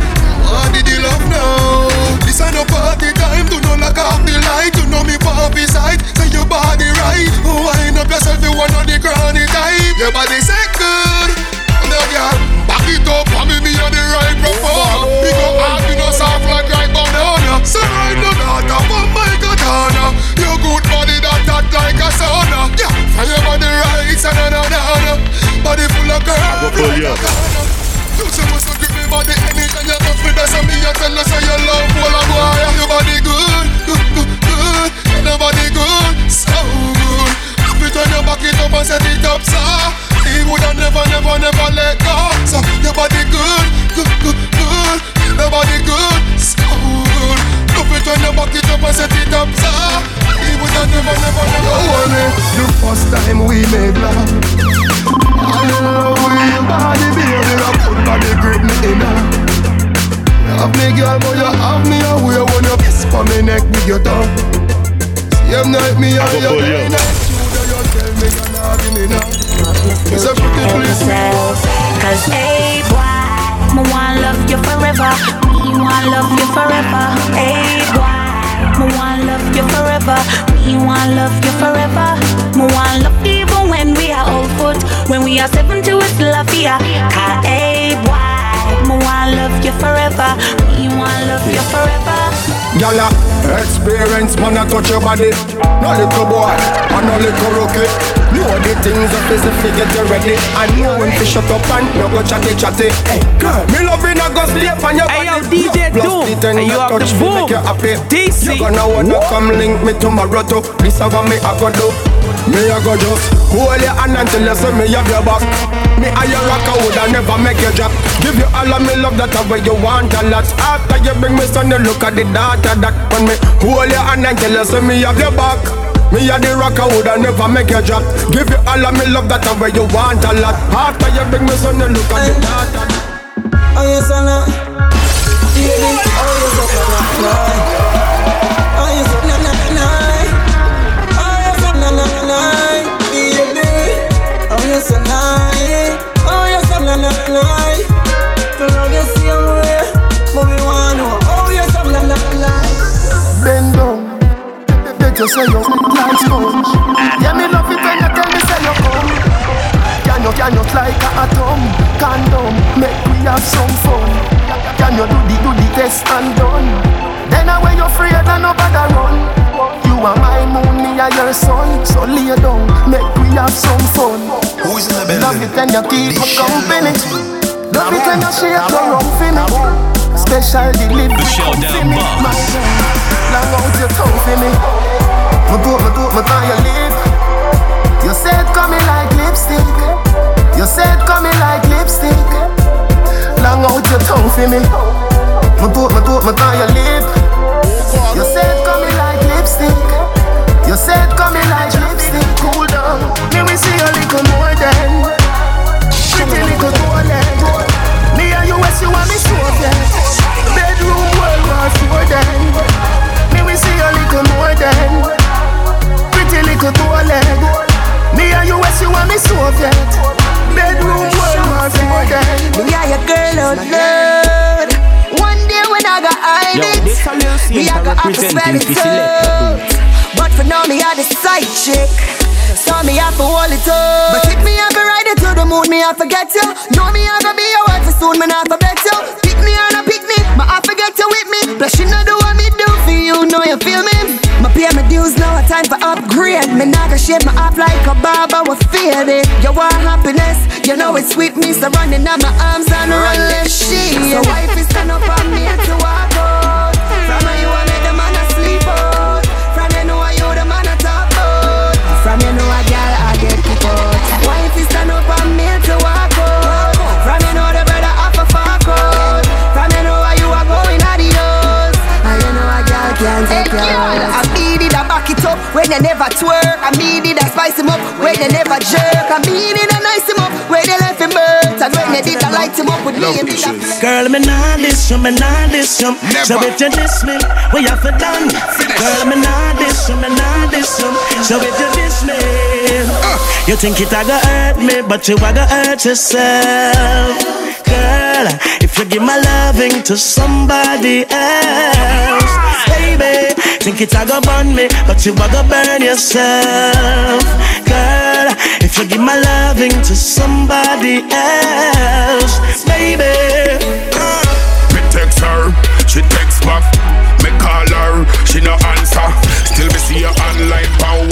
What did you love now? This ain't no party time. Do not lock off the light. You know me poppy side. Say your body right. Wind up yourself. You one of the granny type. Your body say good. Now, girl, back your body. No little boy, and no little rookie. Know the things up is if you get you ready. I know when to shut up and you go chatty chatty. Hey, girl, me loving a go sleep on your Hey yo, body. DJ Doom, and you have the boom. make you happy. DC, You gonna wanna come link me tomorrow too. This is what me a go do. Me a go just hold your hand until you see me have your back. Me a your rock, I woulda never make you drop. Give you all of me love, that's the way you want a lot. After you bring me son, you look at the data that when me hold your hand until you see me have your back. Me a the rock, I woulda never make you drop. Give you all of me love, that's the way you want a lot. After you bring me son, you look at the data. Oh yes, I know. You say you sweet like sponge. Yeah, me love it when you tell me say you come. Can you, can you like a atom? Condom, make we have some fun. Can you do the, do the test and done? Then I when you afraid no bother run. You are my moon, me are your sun. So lay down, make we have some fun. Who's in the building? Love it when you keep me company. Love it when you share your rum for me. Special delivery for me. My girl, long out your tongue for me. Me do it, me do it, me can you said coming like lipstick. You said coming like lipstick. Long out your tongue for me. Me do it, me do it, me can you said coming like lipstick. You said coming like lipstick. Cool down. Me we see a little more than pretty little toilet. Me and you, as you want me so dead. Bedroom world war for then. Me we see a little more than pretty little toilet. Me and you, as you want me so dead. Bedroom world war for. Me and your girl out loud. One day when I got hide Yo, it, this a me I got have to spell representing it out. But for now me are the side chick. So me have to hold it up. But if me have to ride it to the moon, me have to get you. Know me I gonna be your wife soon, me not forget you. Pick me or not pick me, me have to you with me. Plus you know the what me do for you, know you feel me. Pay my dues now, time for upgrade. Me not gonna shape my up like a barber with faded. You want happiness, you know it's sweet me, so running out my arms and run less shit. So wife is stand up on me to walk never twerk. I mean it, I spice him up when you never jerk. I mean it, I nice him up when you left him hurt. And when you did, I light him up with me. and be Girl, me nah diss you, me nah diss you. So if you diss me, what you have done? Girl, me nah diss you, me nah diss you. So if you diss me, you think it a go hurt me, but you a go hurt yourself. Girl, if you give my loving to somebody else, baby, think it a go burn me, but you a go burn yourself. Girl, if you give my loving to somebody else, baby. Me text her, she text back. Me call her, she no answer. Still me see her online on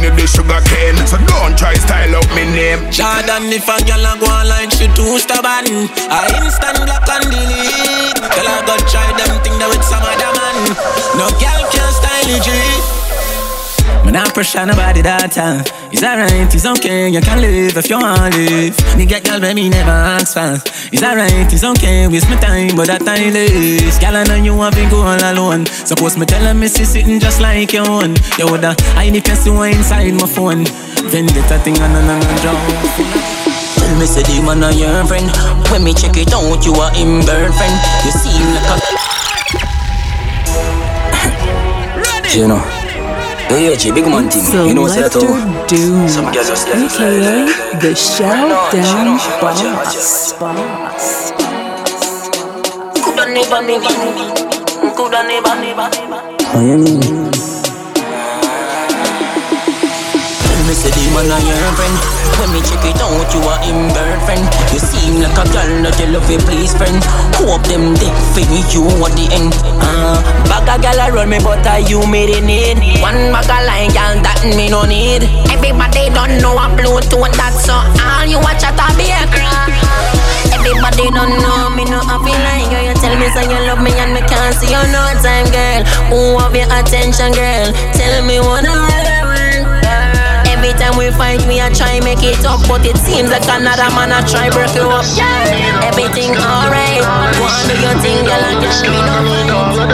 giving you the sugar cane. So don't try style up me name. Jordan, if a girl a go online, she too stubborn. I instant block and delete. Tell her go try them thing that with some other man. No girl can style it, G. Man, I pressure nobody that time. It's alright, it's okay, you can live if you want to live. Nigga, girl, girl, me never ask for. It's alright, it's okay, waste my time, but that time is. Girl, I know you want to go all alone. Suppose me tell her me see sitting just like your own. You woulda hide if you see one inside my phone. Vendetta thing on and on and drop. Tell me say the man a your friend When me check it out you are him girlfriend You seem like a You know Hey, G, big man thing. You know say that Selector oh Doom, Some girls just let it aka the Showdown Boss. Coulda never, never Coulda never, never you say the man a your friend When me check it out you are him girlfriend You seem like a girl that you love you please friend Hope them dick for you at the end uh, Bag a girl around me but I you me the need One bag a line girl that me no need Everybody don't know I'm Bluetooth that's so All you watch at a be a cry Everybody don't know me, no happy like girl. You tell me say you love me and me can't see you no time, girl. Who have your attention, girl? Tell me what I want. Every time we fight, we a try make it up, but it seems like another man a try break you up. Everything alright. Do your thing, girl, and just me no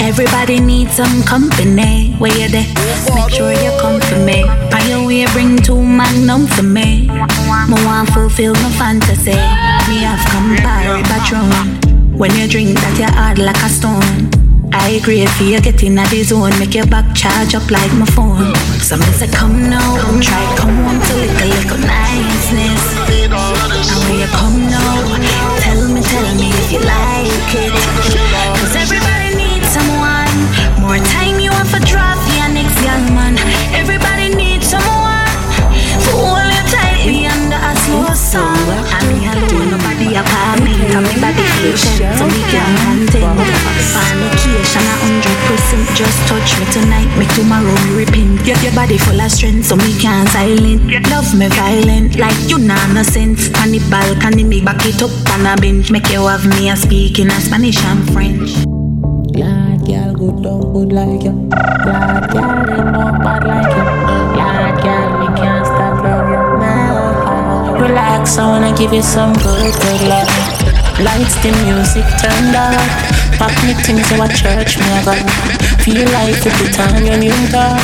Everybody needs some company. Where you there? Make sure you come for me. On your way, bring two magnum for me. Me want fulfill my fantasy. Me have Campari Patron. When you drink that, you hard like a stone high grade for you get in the zone. Make your back charge up like my phone. Some say come now, come try come on to lick a little niceness. And when you come now, tell me, tell me if you like it. Cause everybody needs someone. More time you want for drop your next young man. Everybody needs someone. For all your time, be under a slow song. I'm here alone, nobody apart me, nobody can't contend. Fornication a hundred percent, just touch me tonight, me tomorrow me repent. Get your body full of strength, so me can't silent. Love me violent, like you nah no sense. On the balcony, me back it up on a bench, make you have me a speaking a Spanish and French. Glad girl, good dog, good like you. Glad girl, them not bad like you. Glad girl, we can't stop love you. Relax, I wanna give you some good, good love. Lights, the music turned up. Pop me things in a church, me. Feel like you put on your new dog.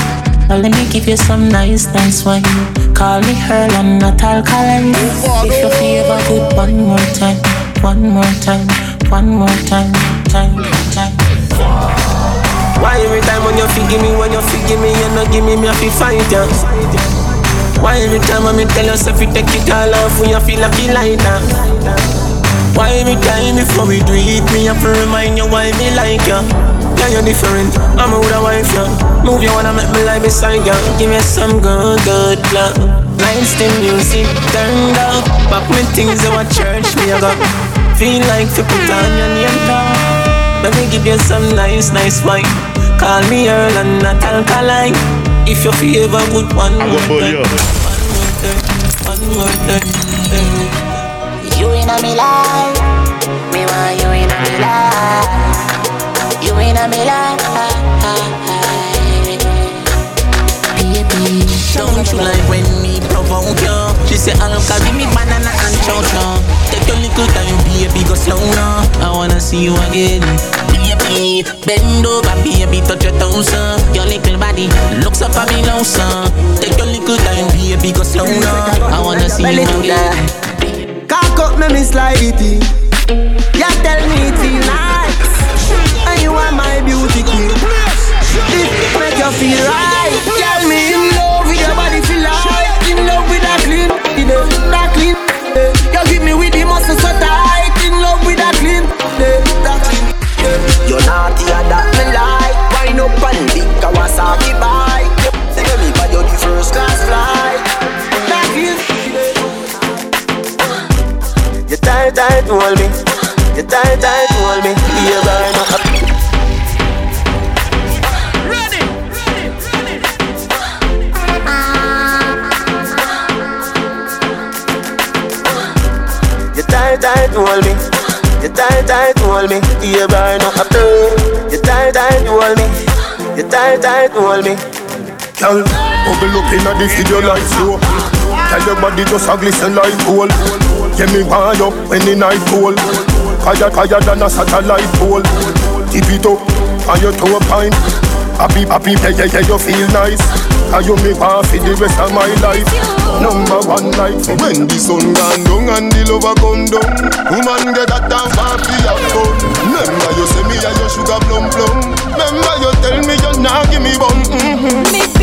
Now let me give you some nice, nice wine. Call me her and not alkaline. If you favor good, one more time, one more time, one more time, time, time. Why every time when you forgive me, when you forgive me, you not give me, me have to fight ya. Why every time when me tell yourself you take it all off when you feel like you like that? Why every time before we do it, me have to remind you why me like ya? Yeah, you're different. I'm a with a wife, yeah. Move you wanna make me lie beside ya. Give me some good, good love. Lights, the music turned up. Pop me things in my church, me I got. Feel like to put on your name tag. Let me give you some nice, nice wine. Call me Earl and not alkaline. If you favor good one more time. One more time. You in a me life, me want you in a me life. You in a me life, baby. Don't you like when me provoke you? She say I'll carry me banana and chow chow. Take your little time, baby, go slow now. I wanna see you again. Baby, bend over, baby, touch your toes, uh. Your little body looks me low, son. Take your little time, baby, go slow now. I wanna see you again. Up, me me slide it in. You tell me it feel nice, and you are my beauty queen. This make you feel right. Tell me in love with your body feel like in love with that clean, you that clean. You give me with the muscle so tight. In love with that clean, that clean. You're naughty that me like. Wind up and big Kawasaki bike. Tight, tight, hold me. You tight, tight, hold me. You burn up. Ready, ready, ready. You tight, tight, hold me. You tight, tight, hold me. You burn up. To. You tight, tight, hold me. You tight, tight, hold me. Girl, bubble up inna the video like slow. Tell your body just a glisten like gold. Get me wind up when the night cold. Higher, higher than a satellite pole. Tip it up on your toe pine. Happy, happy, yeah, yeah, yeah, you feel nice. Cause you me want for the rest of my life. Number one for when the sun gone down and the lover come down. Woman get that down for have fun. Remember you say me and your sugar plum plum. Remember you tell me you not give me bum. Mm-hmm.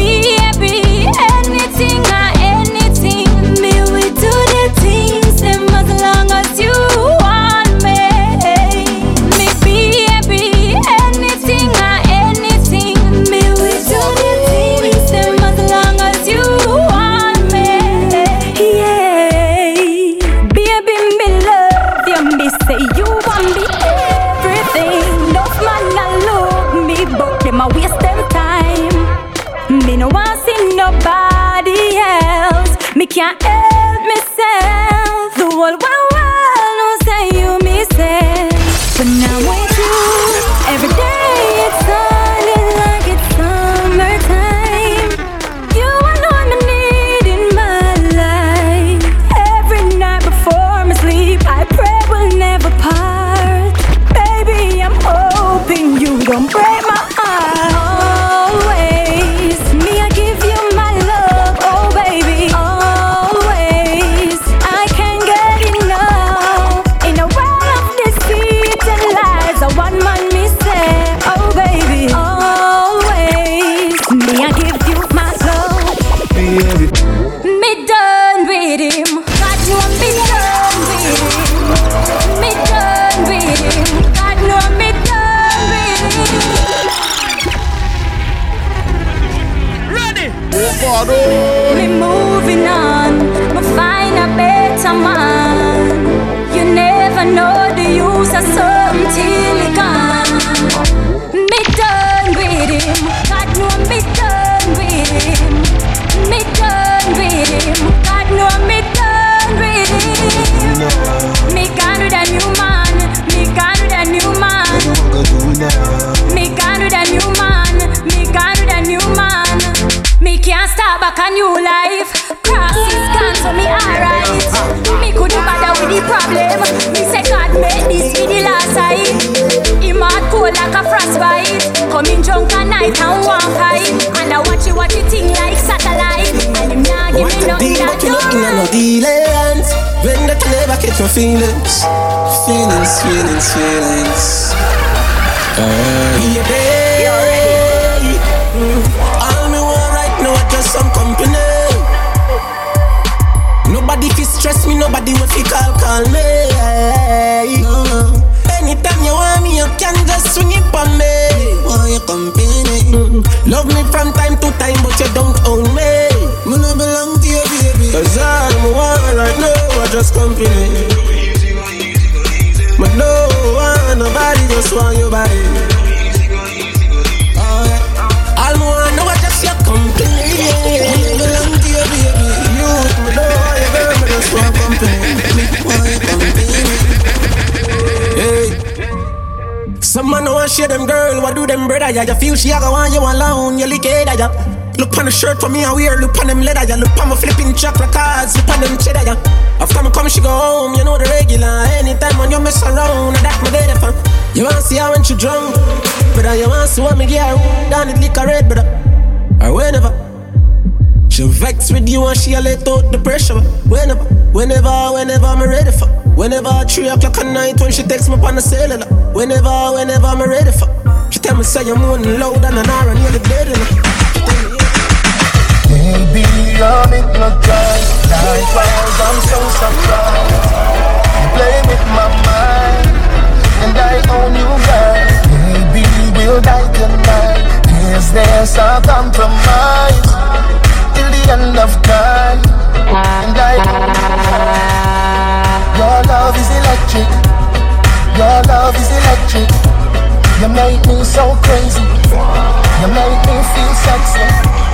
Feelings, feelings, feelings. Yeah, mm. All me want right now is just some company. Nobody fi stress me, nobody will fi call, call me. No, no. Anytime you want me, you can just swing it on me. Want your company? Mm. Love me from time to time, but you don't own me. Me no belong to you, baby. Cause all me want right now is just company But no one, nobody just want your body Oh yeah All me want just your company no belong to you, baby You me, no, you girl, me just want company Me want your company Hey some man no want share them girl, what do them brother? Yeah, you feel she a go want you alone, you lick it, yeah. Look on the shirt for me, I wear. Look on them leather, yeah. Look on my flipping chocolate cards. Look on them cheddar, yeah. After me come, she go home. You know the regular. Anytime when you mess around, that my there for. You want see her when she drunk, brother. You want see what me get down it liquor red, brother. Or whenever. She vex with you and she a let out the pressure. Whenever, whenever, whenever I'm ready for. Whenever three o'clock at night when she texts me on the cellular. Whenever, whenever I'm ready for. She tell me say you're moaning loud and an hour you're the dead. Maybe I'm hypnotized. Likewise I'm so surprised. You play with my mind. And I own you guys Maybe we'll die tonight. Is there some compromise? Till the end of time. And I own you Your love is electric. Your love is electric. You make me so crazy. You make me feel sexy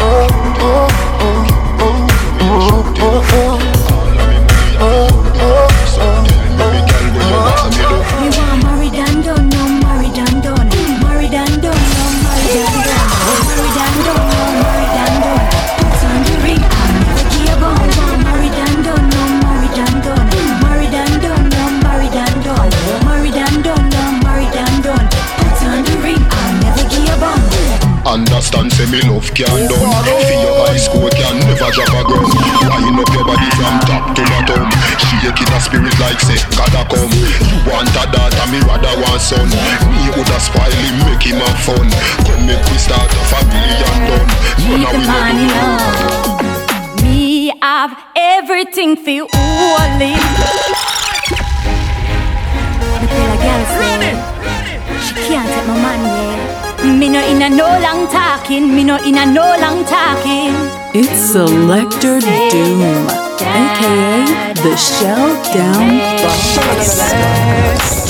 oh, oh, oh, oh, oh, spirit like say God a come You want a daughter, me rather want son Me woulda spoil him, make him have fun Come make we start a family and done None of we no do wrong. Me have everything for only. Me tell a girl say she can't take my money. Yeah. Me no in a no long talking. Me no in a no long talking. It's Selector Doom, aka the Shell Down Boss.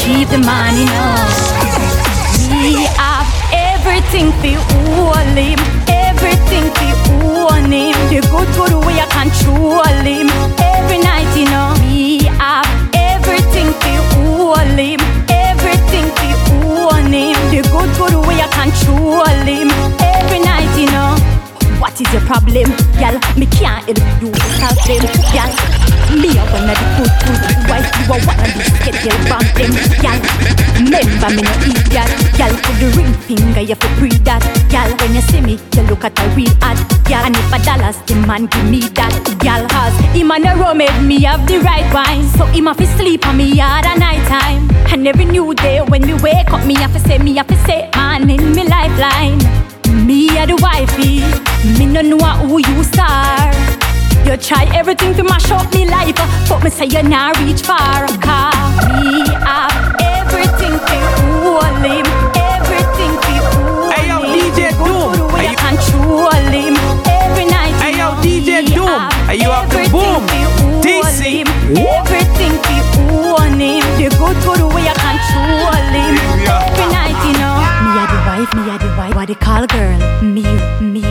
Keep the money now. Me have everything for only. Everything for only. The good good way I control him. Every night you know. Me have everything for only. Everything for only. The good good way I control him. What is your problem, gal? Me can't help you solve them, gal. Me a of the good good wife, you a of the get girl from them, gal. Remember me no idiot, gal. Put the ring finger, you fi pre that, gal. When you see me, you look at a real ad, gal. And if a dollars, the man give me that, gal. Cause him and a rum made me have the right wine, so him a fi sleep on me hard at night time. And every new day when me wake up, me have to say, me have to say, man in me lifeline. Me a the wifey, me no know who you are. You try everything to mash up me life, but me say you not reach far. Cause me have everything to hold him, everything to hold Hey yo. DJ Doom, to the are you- control him every night. Hey yo, DJ Doom, are you up the boom? to DC. Everything to hold him. The good good Somebody call girl, me, me.